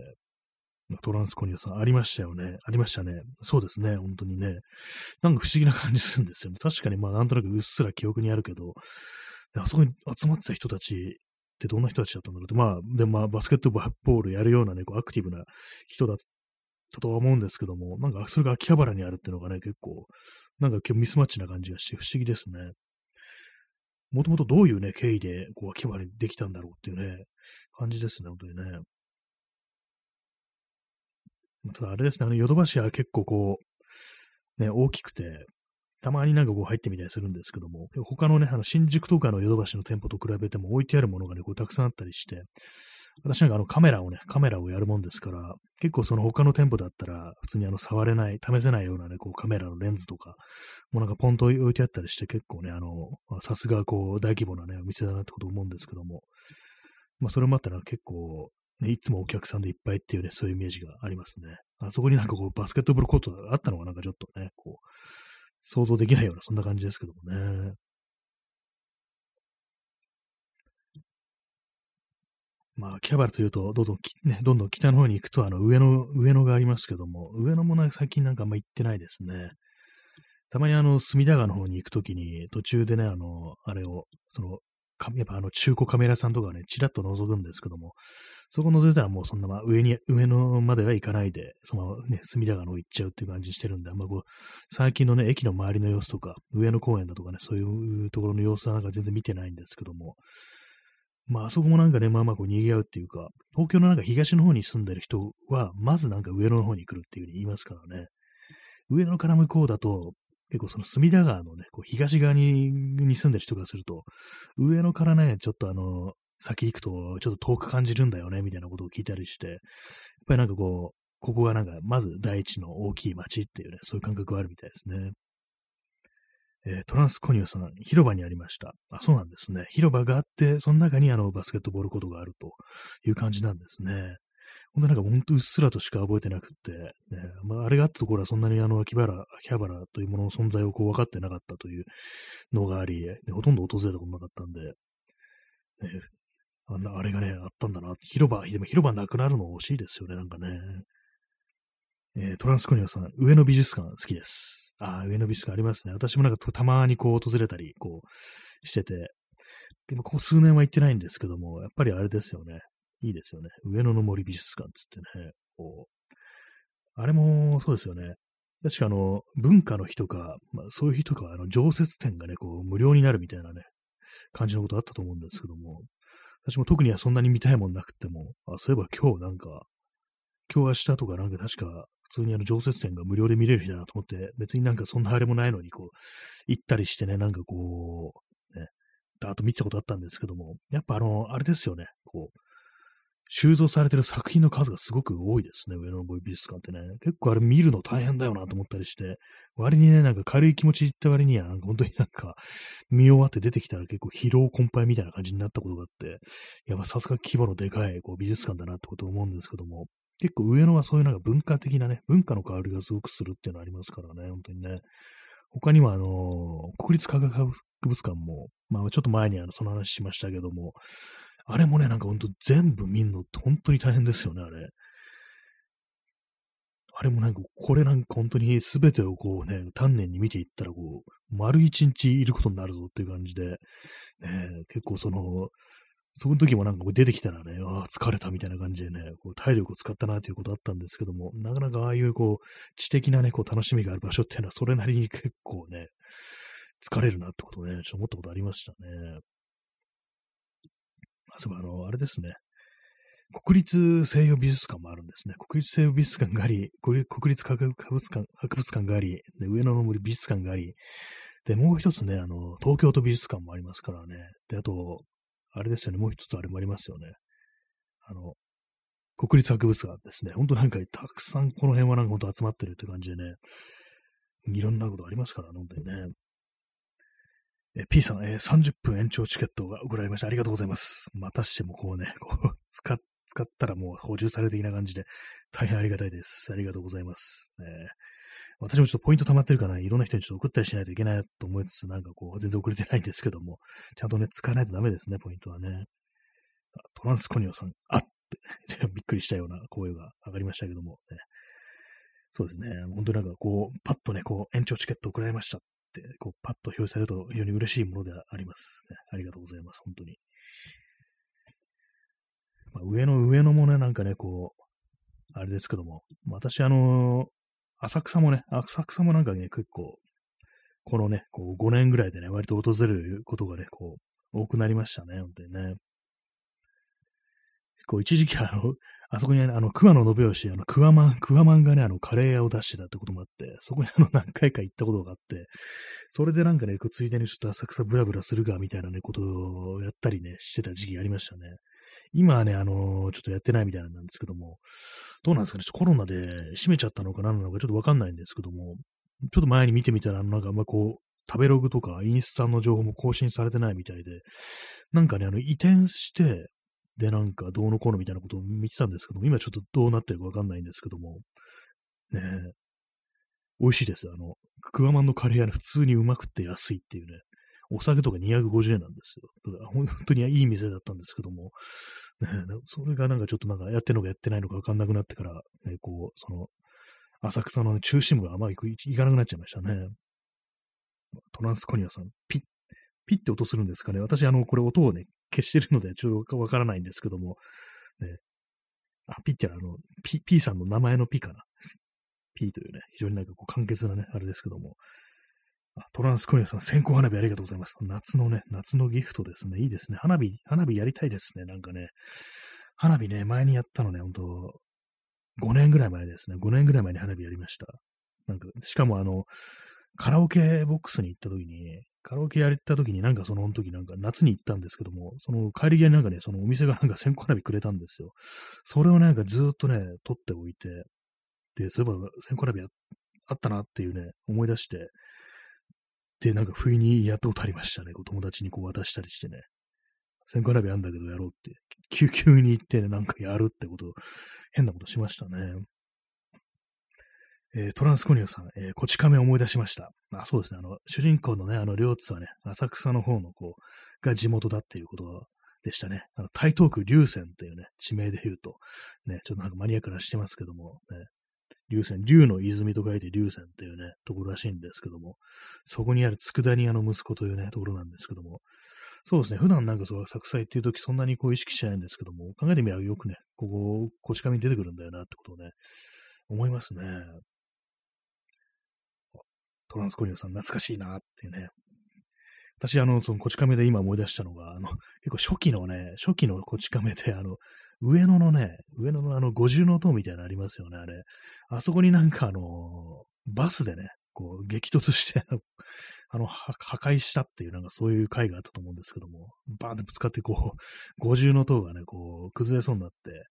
トランスコニアさん、ありましたよね。ありましたね。そうですね。本当にね。なんか不思議な感じするんですよね。確かに、まあ、なんとなくうっすら記憶にあるけど、あそこに集まってた人たちってどんな人たちだったんだろうって、まあ、で、まあ、バスケットボールやるようなね、こうアクティブな人だったとは思うんですけども、なんかそれが秋葉原にあるっていうのがね、結構、なんか今日ミスマッチな感じがして不思議ですね。もともとどういうね、経緯で、こう、秋葉原にできたんだろうっていうね、感じですね、本当にね。ただあれですね、あの、ヨドバシは結構こう、ね、大きくて、たまになんかこう入ってみたりするんですけども、他のね、あの、新宿とかのヨドバシの店舗と比べても置いてあるものがね、こうたくさんあったりして、私なんかあのカメラをね、カメラをやるもんですから、結構その他の店舗だったら、普通にあの触れない、試せないようなね、こうカメラのレンズとか、もうなんかポンと置いてあったりして、結構ね、あの、さすがこう大規模なね、お店だなってこと思うんですけども、まあそれもあったら結構、ね、いつもお客さんでいっぱいっていうね、そういうイメージがありますね。あそこになんかこう、バスケットボールコートがあったのがなんかちょっとね、こう、想像できないような、そんな感じですけどもね。まあ、秋葉原というと、どうぞ、ね、どんどん北の方に行くと、あの、上野、上野がありますけども、上野もね、最近なんかあんま行ってないですね。たまにあの、隅田川の方に行くときに、途中でね、あの、あれを、その、やっぱあの中古カメラさんとかね、ちらっと覗くんですけども、そこ覗いたらもうそんな、ま上に、上のまでは行かないで、そのね、隅田川の行っちゃうっていう感じしてるんで、あんまこう、最近のね、駅の周りの様子とか、上野公園だとかね、そういうところの様子はなんか全然見てないんですけども、まああそこもなんかね、まあまあこう賑わうっていうか、東京のなんか東の方に住んでる人は、まずなんか上野の方に来るっていうふうに言いますからね。上野から向こうだと、結構その隅田川のね、こう東側にに住んでる人がすると、上野からね、ちょっとあの、先行くとちょっと遠く感じるんだよね、みたいなことを聞いたりして、やっぱりなんかこう、ここがなんか、まず第一の大きい街っていうね、そういう感覚があるみたいですね。えー、トランスコニオさん、広場にありました。あ、そうなんですね。広場があって、その中にあのバスケットボールコートがあるという感じなんですね。ほんとなんかほんとうっすらとしか覚えてなくて、ね、まあ、あれがあったところはそんなにあの秋原、秋葉原というものの存在をこう分かってなかったというのがあり、ね、ほとんど訪れたことなかったんで、ね、あんな、あれがね、あったんだな。広場、でも広場なくなるの惜しいですよね、なんかね。えー、トランスコニアさん、上野美術館好きです。ああ、上野美術館ありますね。私もなんかたまにこう訪れたり、こうしてて、でもここ数年は行ってないんですけども、やっぱりあれですよね。いいですよね。上野の森美術館つってね、こう、あれもそうですよね。確かあの、文化の日とか、まあ、そういう日とか、あの、常設展がね、こう、無料になるみたいなね、感じのことあったと思うんですけども、私も特にはそんなに見たいもんなくても、あ、そういえば今日なんか、今日明日とかなんか確か、普通にあの常設展が無料で見れる日だなと思って、別になんかそんなあれもないのに、こう、行ったりしてね、なんかこう、ね、だーっと見てたことあったんですけども、やっぱあの、あれですよね、こう、収蔵されてる作品の数がすごく多いですね、上野の美術館ってね。結構あれ見るの大変だよなと思ったりして、割にね、なんか軽い気持ち言った割には、なんか本当になんか、見終わって出てきたら結構疲労困憊みたいな感じになったことがあって、やっぱさすが規模のでかいこう美術館だなってことを思うんですけども、結構上野はそういうなんか文化的なね、文化の香りがすごくするっていうのありますからね、本当にね。他には、あの国立科学博物館も、まあ、ちょっと前にあの、その話しましたけども、あれもね、なんかほんと全部見んのって本当に大変ですよね、あれ。あれもなんか、これなんか本当に全てをこうね、丹念に見ていったら、こう、丸一日いることになるぞっていう感じで、ね、結構その、その時もなんか出てきたらね、ああ、疲れたみたいな感じでね、こう体力を使ったなということあったんですけども、なかなかああいうこう、知的なね、こう楽しみがある場所っていうのはそれなりに結構ね、疲れるなってことをね、ちょっと思ったことありましたね。あそう、あの、あれですね。国立西洋美術館もあるんですね。国立西洋美術館があり、国立科学博物館博物館があり、で上野の森美術館があり、で、もう一つね、あの、東京都美術館もありますからね。で、あと、あれですよね、もう一つあれもありますよね。あの、国立博物館ですね。ほんとなんかたくさんこの辺はなんかほんと集まってるって感じでね、いろんなことありますからね、本当にね。え、P さん、えー、30分延長チケットが送られました。ありがとうございます。またしてもこうね、こう、使っ使ったらもう補充される的な感じで、大変ありがたいです。ありがとうございます。えー、私もちょっとポイント溜まってるから、いろんな人にちょっと送ったりしないといけないと思いつつ、なんかこう、全然送れてないんですけども、ちゃんとね、使わないとダメですね、ポイントはね。トランスコニオさん、あって、びっくりしたような声が上がりましたけども、ね、そうですね、本当になんかこう、パッとね、こう、延長チケット送られましたって、こう、パッと表示されると非常に嬉しいものであります、ね。ありがとうございます、本当に。まあ、上の上のもね、なんかね、こう、あれですけども、私、あの、浅草もね、浅草もなんかね、結構、このね、こう5年ぐらいでね、割と訪れることがね、こう、多くなりましたね、本当にね。こう、一時期あの、あそこにあの、熊野信義、あの、クワマン、クワマンがね、あの、カレー屋を出してたってこともあって、そこにあの、何回か行ったことがあって、それでなんかね、ついでにちょっと浅草ブラブラするか、みたいなね、ことをやったりね、してた時期ありましたね。今はね、あのー、ちょっとやってないみたいなんですけども、どうなんですかね、ちょコロナで閉めちゃったのか何なのかちょっとわかんないんですけども、ちょっと前に見てみたら、あのなんかあんまこう、食べログとかインスタの情報も更新されてないみたいで、なんかね、あの、移転して、で、なんかどうのこうのみたいなことを見てたんですけども、今ちょっとどうなってるかわかんないんですけども、ね美味しいです。あの、クワマンのカレー屋ね、普通にうまくて安いっていうね、お酒とか250円なんですよ。だから本当にいい店だったんですけども、ね、それがなんかちょっとなんかやってるのかやってないのかわかんなくなってから、ね、こう、その、浅草の、中心部があまり行かなくなっちゃいましたね。トランスコニアさん、ピッ、ピッって音するんですかね。私、あの、これ音をね、消してるので、ちょっとわからないんですけども、ね、あ、ピッってあの、ピ、P さんの名前のピかな。P というね、非常になんかこう簡潔なね、あれですけども、トランスコニアさん、線香花火ありがとうございます。夏のね、夏のギフトですね。いいですね。花火、花火やりたいですね。なんかね、花火ね、前にやったのね、ほんと、5年ぐらい前ですね。5年ぐらい前に花火やりました。なんか、しかもあの、カラオケボックスに行った時に、カラオケやった時になんかその時なんか夏に行ったんですけども、その帰り際になんかね、そのお店が なんか線香花火くれたんですよ。それをなんかずっとね、取っておいて、で、そういえば線香花火あったなっていうね、思い出して、で、なんか不意にやったことありましたね。こう友達にこう渡したりしてね。線香鍋あんだけどやろうって、救急に行ってね、なんかやるってこと、変なことしましたね。えー、トランスコニオさん、えー、こち亀思い出しました。あ、そうですね。あの、主人公のね、あの、両津はね、浅草の方の子が地元だっていうことでしたね。あの、台東区龍泉っていうね、地名で言うと、ね、ちょっとなんかマニアックなしてますけども、ね、竜泉、竜の泉と書いて竜泉っていうね、ところらしいんですけども、そこにある佃煮屋の息子というね、ところなんですけども、そうですね、普段なんかそう、作祭っていう時そんなにこう意識しないんですけども、考えてみればよくね、ここ、こち亀に出てくるんだよなってことをね、思いますね。トランスコリアさん懐かしいなっていうね。私、あの、その、こち亀で今思い出したのが、あの、結構初期のね、初期のこち亀で、あの、上野のね、上野のあの五重の塔みたいなのありますよね、あれ。あそこになんかあの、バスでね、こう激突して あの、破壊したっていう、なんかそういう回があったと思うんですけども、バーンってぶつかってこう、五重の塔がね、こう、崩れそうになって、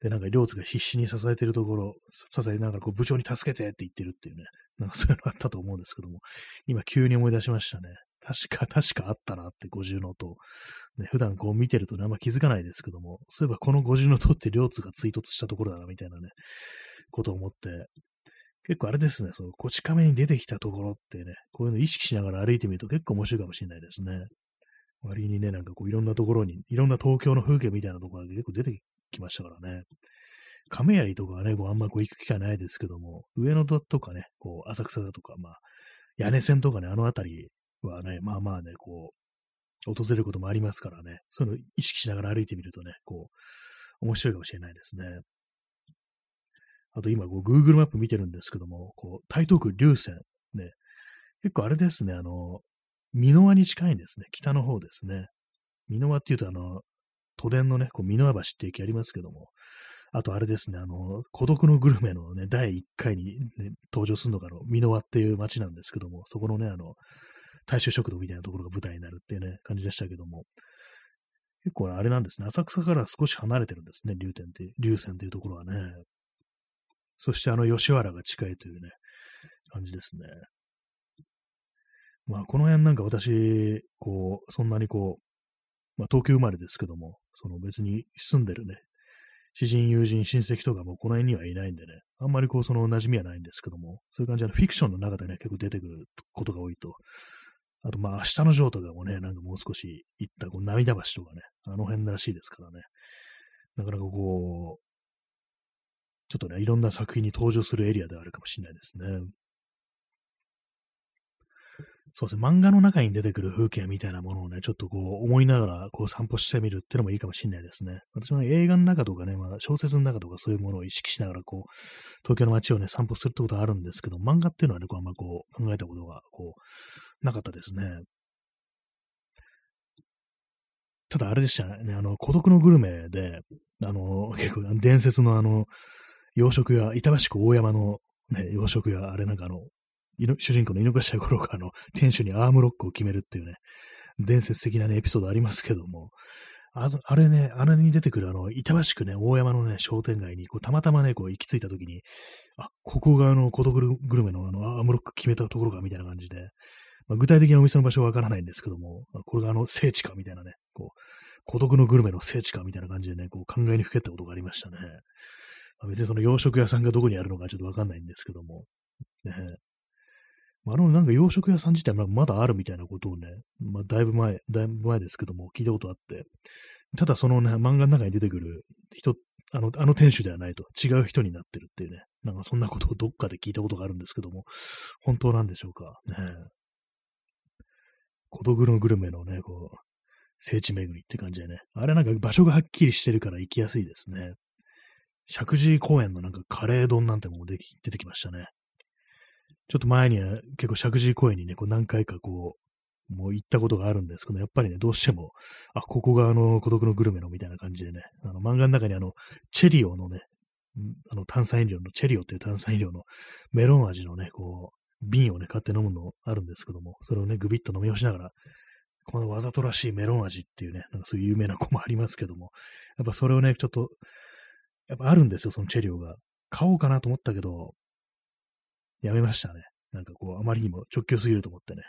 で、なんか、両津が必死に支えてるところ、支えながら、こう、部長に助けてって言ってるっていうね、なんかそういうのあったと思うんですけども、今急に思い出しましたね。確か、確かあったなって、五重塔。ね、普段こう見てるとね、あんま気づかないですけども、そういえばこの五重の塔って両津が追突したところだな、みたいなね、ことを思って、結構あれですね、その、こち亀に出てきたところってね、こういうの意識しながら歩いてみると結構面白いかもしれないですね。割にね、なんかこういろんなところに、いろんな東京の風景みたいなところが結構出てきましたからね。亀有とかはね、こうあんまこう行く機会ないですけども、上野とかね、こう浅草だとか、まあ、屋根線とかね、あの辺りはね、まあまあね、こう、訪れることもありますからね、そういうのを意識しながら歩いてみるとね、こう、面白いかもしれないですね。あと今、こう、Google マップ見てるんですけども、こう、台東区龍泉、ね、結構あれですね、あの、箕輪に近いんですね。北の方ですね。箕輪っていうと、あの、都電のね、こう、箕輪橋って駅ありますけども、あとあれですね、あの、孤独のグルメのね、第1回に、ね、登場するのが、あの、箕輪っていう街なんですけども、そこのね、あの、大衆食堂みたいなところが舞台になるっていうね、感じでしたけども、結構あれなんですね。浅草から少し離れてるんですね。竜天って、竜泉っていうところはね。そしてあの吉原が近いというね、感じですね。まあ、この辺なんか私、こう、そんなにこう、まあ、東京生まれですけども、その別に住んでるね、知人、友人、親戚とかもこの辺にはいないんでね、あんまりこう、その馴染みはないんですけども、そういう感じでフィクションの中でね、結構出てくることが多いと。あと、まあ、明日のジョーとかもね、なんかもう少し行った、こう、涙橋とかね、あの辺らしいですからね、なかなかこう、ちょっとね、いろんな作品に登場するエリアであるかもしれないですね。そうですね、漫画の中に出てくる風景みたいなものをね、ちょっとこう思いながらこう散歩してみるっていうのもいいかもしれないですね。私は映画の中とかね、まあ、小説の中とかそういうものを意識しながらこう、東京の街をね、散歩するってことはあるんですけど、漫画っていうのはね、こうあんまこう考えたことがこう、なかったですね。ただあれでしたね、あの、孤独のグルメで、あの、結構伝説のあの、洋食屋、板橋区大山のね、洋食屋、あれなんかあの、主人公の井の頭五郎があの、店主にアームロックを決めるっていうね、伝説的なね、エピソードありますけども、ああれね、あれに出てくるあの、板橋区ね、大山のね、商店街に、こう、たまたまね、こう、行き着いた時に、あ、ここがあの、孤独グルメのあの、アームロック決めたところか、みたいな感じで、まあ、具体的なお店の場所はわからないんですけども、まこれがあの、聖地か、みたいなね、こう、孤独のグルメの聖地か、みたいな感じでね、こう、考えにふけったことがありましたね。まあ、別にその洋食屋さんがどこにあるのかちょっとわかんないんですけども、ね、あの、なんか洋食屋さん自体まだあるみたいなことをね、まあ、だいぶ前、だいぶ前ですけども、聞いたことあって、ただそのね、漫画の中に出てくる人、あの、あの店主ではないと、違う人になってるっていうね、なんかそんなことをどっかで聞いたことがあるんですけども、本当なんでしょうか。ね孤独のグルメのね、こう、聖地巡りって感じでね、あれなんか場所がはっきりしてるから行きやすいですね。石神井公園のなんかカレー丼なんても出てきましたね。ちょっと前には結構石神井公園にね、こう何回かこう、もう行ったことがあるんですけど、やっぱりね、どうしても、あ、ここがあの、孤独のグルメのみたいな感じでね、あの、漫画の中にあの、チェリオのね、あの、炭酸飲料の、チェリオっていう炭酸飲料のメロン味のね、こう、瓶をね、買って飲むのあるんですけども、それをね、グビッと飲み干しながら、このわざとらしいメロン味っていうね、なんかそういう有名な子もありますけども、やっぱそれをね、ちょっと、やっぱあるんですよ、そのチェリオが。買おうかなと思ったけど、やめましたね。なんかこう、あまりにも直球すぎると思ってね。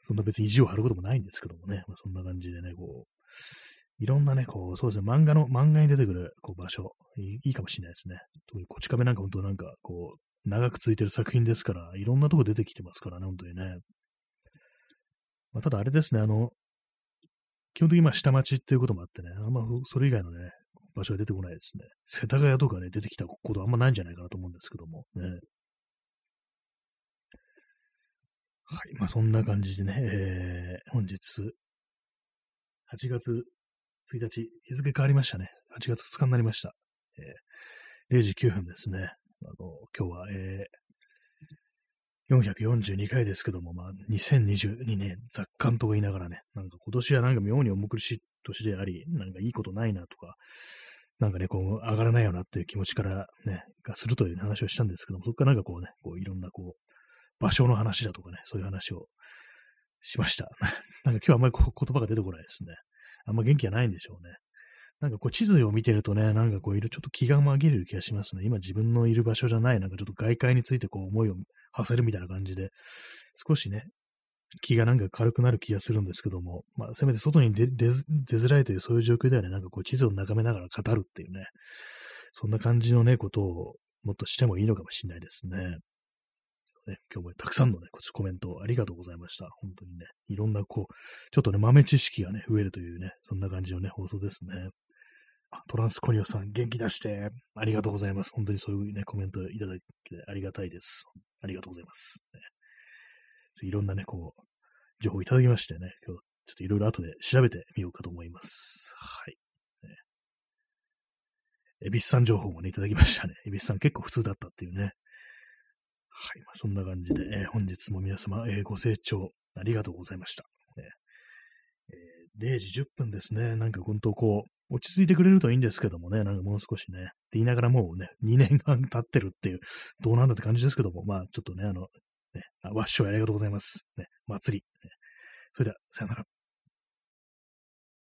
そんな別に意地を張ることもないんですけどもね。まあ、そんな感じでね、こう、いろんなね、こう、そうですね、漫画の、漫画に出てくるこう場所い、いいかもしれないですね。特にこち亀なんか本当なんか、こう、長く続いてる作品ですから、いろんなとこ出てきてますからね、本当にね。まあ、ただあれですね、あの、基本的にまあ下町っていうこともあってね、あんまそれ以外のね、場所が出てこないですね。世田谷とかね、出てきたことあんまないんじゃないかなと思うんですけども、ね。はい。まあ、そんな感じでね、えー、本日、8月1日、日付変わりましたね。8月2日になりました。えー、0時9分ですね。あの、今日は、えー、442回ですけども、まあ、2022年、雑感と言いながらね、なんか今年はなんか妙に重苦しい年であり、なんかいいことないなとか、なんかね、こう、上がらないよなっていう気持ちからね、がするという話をしたんですけども、そこからなんかこうね、こういろんなこう、場所の話だとかね、そういう話をしました。なんか今日はあんまりこう言葉が出てこないですね。あんま元気がないんでしょうね。なんかこう地図を見てるとね、なんかこういる、ちょっと気が紛れる気がしますね。今自分のいる場所じゃない、なんかちょっと外界についてこう思いを馳せるみたいな感じで、少しね、気がなんか軽くなる気がするんですけども、まあ、せめて外に出づらいというそういう状況ではね、なんかこう地図を眺めながら語るっていうね、そんな感じのね、ことをもっとしてもいいのかもしれないですね。ね今日もたくさんのね、コメントありがとうございました。本当にね、いろんなこう、ちょっとね、豆知識がね、増えるというね、そんな感じのね、放送ですね。トランスコニオさん、元気出して、ありがとうございます。本当にそういうね、コメントいただいてありがたいです。ありがとうございます。いろんなね、こう、情報いただきましてね、今日、ちょっといろいろ後で調べてみようかと思います。はい。ね、エビスさん情報もね、いただきましたね。エビスさん結構普通だったっていうね。はい。まあ、そんな感じで、えー、本日も皆様、えー、ご清聴ありがとうございました。ねえー、0時10分ですね。なんか本当こう、落ち着いてくれるといいんですけどもね、なんかもう少しね、って言いながらもうね、2年半経ってるっていう、どうなんだって感じですけども、まあちょっとね、あの、ね、わっしょいありがとうございます。ね、祭り。それでは、さよなら。